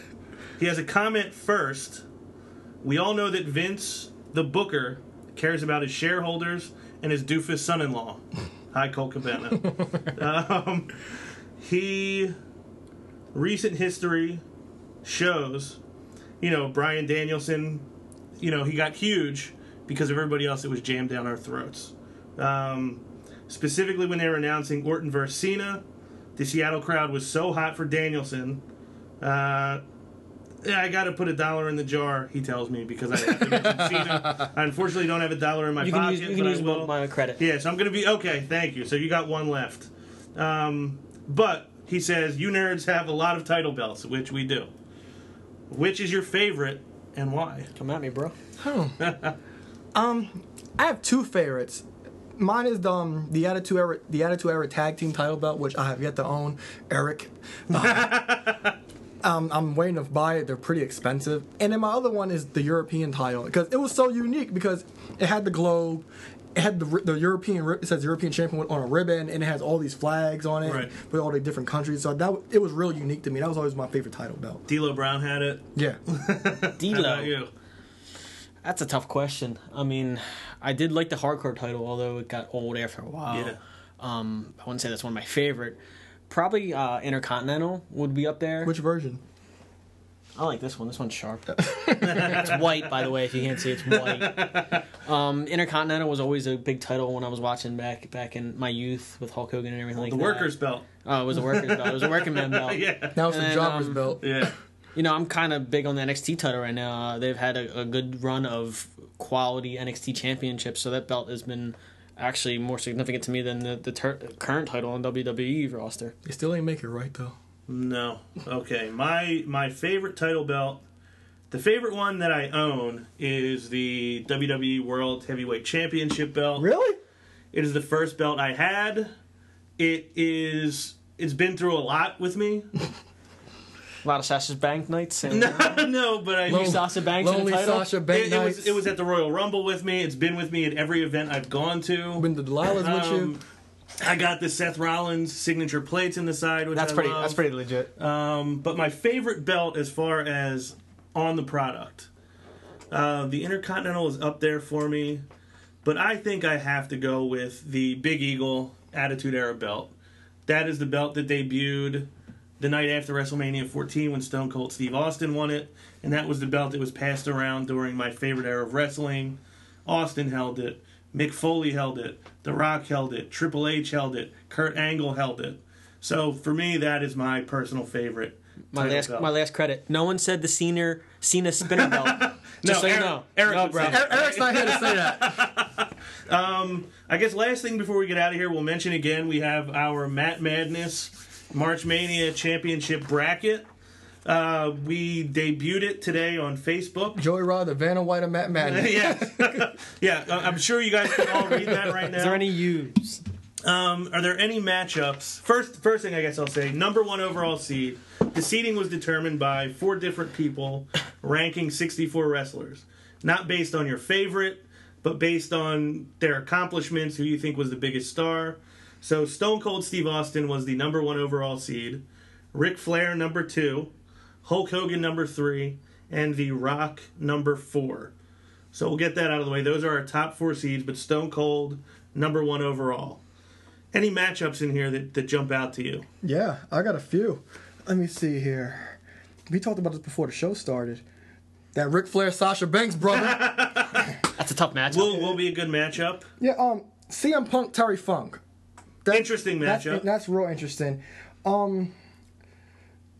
he has a comment first. We all know that Vince, the booker, cares about his shareholders and his doofus son-in-law. Hi, Colt Cabana. um, he recent history shows, you know, Bryan Danielson, you know, he got huge because of everybody else that was jammed down our throats. Um, specifically, when they were announcing Orton versus Cena, the Seattle crowd was so hot for Danielson Uh, yeah, I got to put a dollar in the jar. He tells me because I have to mention Cena. I unfortunately don't have a dollar in my You can pocket. use you can but use I will. my credit. Yeah, so I'm gonna be okay. Thank you. So you got one left. Um, but he says you nerds have a lot of title belts, which we do. Which is your favorite and why? Come at me, bro. Um, I have two favorites. Mine is the, um, the Attitude Era, the Attitude Era Tag Team title belt, which I have yet to own. Eric. Uh, um, I'm waiting to buy it. They're pretty expensive. And then my other one is the European title because it was so unique because it had the globe. It had the, the European. It says European champion on a ribbon, and it has all these flags on it Right. with all the different countries. So that it was real unique to me. That was always my favorite title belt. D'Lo Brown had it. Yeah, How about D'Lo. you? That's a tough question. I mean, I did like the hardcore title, although it got old after a while. Yeah. Um, I wouldn't say that's one of my favorite. Probably uh, Intercontinental would be up there. which version? I like this one. This one's sharp. it's white, by the way. If you can't see, it's white. Um, Intercontinental was always a big title when I was watching back back in my youth with Hulk Hogan and everything like that. The that. workers belt. Oh, it was a workers belt. It was a working man belt. yeah. Now it's the And then, Jobber's um, belt. Yeah. You know, I'm kind of big on the NXT title right now. Uh, they've had a, a good run of quality NXT championships, so that belt has been actually more significant to me than the, the ter- current title on WWE roster. They still ain't make it right though. No. Okay. My my favorite title belt, the favorite one that I own is the WWE World Heavyweight Championship belt. Really? It is the first belt I had. It is. It's been through a lot with me. A lot of Sasha Bank nights and no, but I Lonely Sasha Banks in the Lonely title? Sasha Bank it, it nights. was it was at the Royal Rumble with me. It's been with me at every event I've gone to. when the Delilah's with you. Um, I got the Seth Rollins signature plates in the side, which that's I pretty. love. That's pretty legit. Um, but my favorite belt, as far as on the product, uh, the Intercontinental is up there for me. But I think I have to go with the Big Eagle Attitude Era belt. That is the belt that debuted the night after WrestleMania 14 when Stone Cold Steve Austin won it, and that was the belt that was passed around during my favorite era of wrestling. Austin held it, Mick Foley held it, The Rock held it, Triple H held it, Kurt Angle held it. So for me, that is my personal favorite. My title last, belt. my last credit. No one said the Cena Cena spinner belt. Just No, so you know, Eric no, bro. say. Eric's not here to say that. um, I guess last thing before we get out of here, we'll mention again we have our Matt Madness March Mania Championship bracket. Uh, we debuted it today on Facebook. Joey Rod, the Vanna White of Matt Madden. yeah, yeah. uh, I'm sure you guys can all read that right now. Is there any U's? Um, are there any matchups? First, first thing I guess I'll say, number one overall seed. The seeding was determined by four different people, ranking 64 wrestlers, not based on your favorite, but based on their accomplishments, who you think was the biggest star. So Stone Cold Steve Austin was the number one overall seed, Ric Flair number two, Hulk Hogan number three, and The Rock number four. So we'll get that out of the way. Those are our top four seeds, but Stone Cold number one overall. Any matchups in here that, that jump out to you? Yeah, I got a few. Let me see here. We talked about this before the show started. That Ric Flair Sasha Banks brother. That's a tough matchup. Will will be a good matchup. yeah, um, CM Punk Terry Funk. That- Interesting That's, matchup. that's real interesting. Um,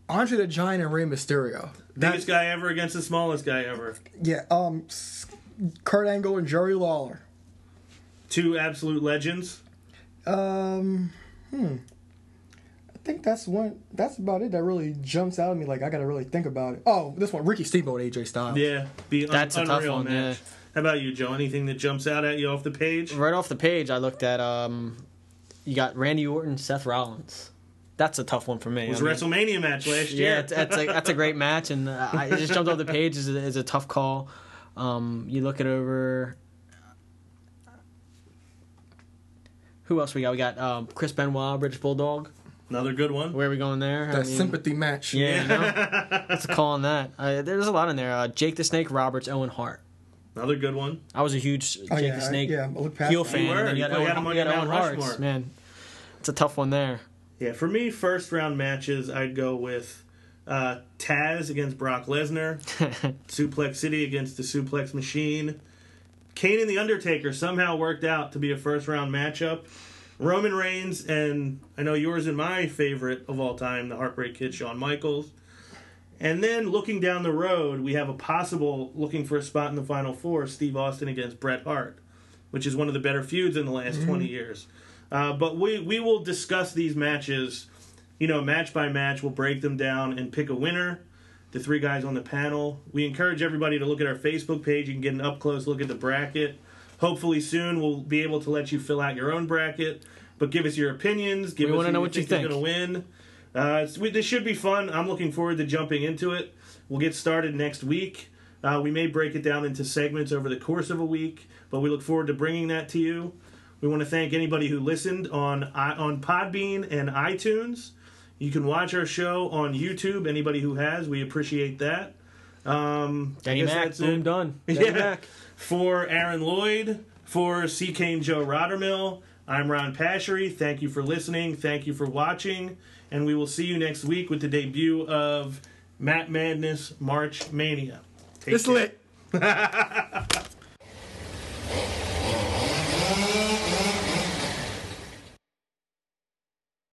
Andre the Giant and Rey Mysterio. Biggest guy ever against the smallest guy ever. Yeah, um, Kurt Angle and Jerry Lawler. Two absolute legends. Um, hmm. I think that's one. That's about it. That really jumps out at me. Like I got to really think about it. Oh, this one, Ricky Steamboat, AJ Styles. Yeah, be un- That's a tough unreal one, match. yeah. How about you, Joe? Anything that jumps out at you off the page? right off the page, I looked at um, you got Randy Orton, Seth Rollins. That's a tough one for me. It was I a mean, WrestleMania match last year. Yeah, it's, that's a that's a great match, and uh, I, it just jumped off the page as a, a tough call. Um, you look it over. Who else we got? We got um, Chris Benoit, British Bulldog. Another good one. Where are we going there? I That mean, sympathy match. Yeah, you know? that's a call on that. Uh, there's a lot in there. Uh, Jake the Snake Roberts, Owen Hart. Another good one. I was a huge Jake Oh, yeah, the I- Snake yeah, I looked past heel fan. You were. and then you You got had Owen, him on you got your Owen Mount Hart. Rushmore. Man, it's a tough one there. Yeah, for me, first round matches, I'd go with uh, Taz against Brock Lesnar, Suplex City against the Suplex Machine. Kane and The Undertaker somehow worked out to be a first round matchup. Roman Reigns and I know yours and my favorite of all time, the Heartbreak Kid, Shawn Michaels. And then looking down the road, we have a possible looking for a spot in the final four: Steve Austin against Bret Hart, which is one of the better feuds in the last twenty years. Uh, but we we will discuss these matches, you know, match by match. We'll break them down and pick a winner. The three guys on the panel. We encourage everybody to look at our Facebook page. You can get an up close look at the bracket. Hopefully soon we'll be able to let you fill out your own bracket. But give us your opinions. Give We us wanna know you what you think going to win. Uh, we, this should be fun. I'm looking forward to jumping into it. We'll get started next week. Uh, we may break it down into segments over the course of a week, but we look forward to bringing that to you. We want to thank anybody who listened on on Podbean and iTunes. You can watch our show on YouTube. Anybody who has, we appreciate that. Um, Danny Mac, boom, done. Danny Yeah. Mac. For Aaron Lloyd, for C. Kane Joe Rottermill, I'm Ron Pashery. Thank you for listening. Thank you for watching and we will see you next week with the debut of Matt Madness March Mania. Take it's care. lit.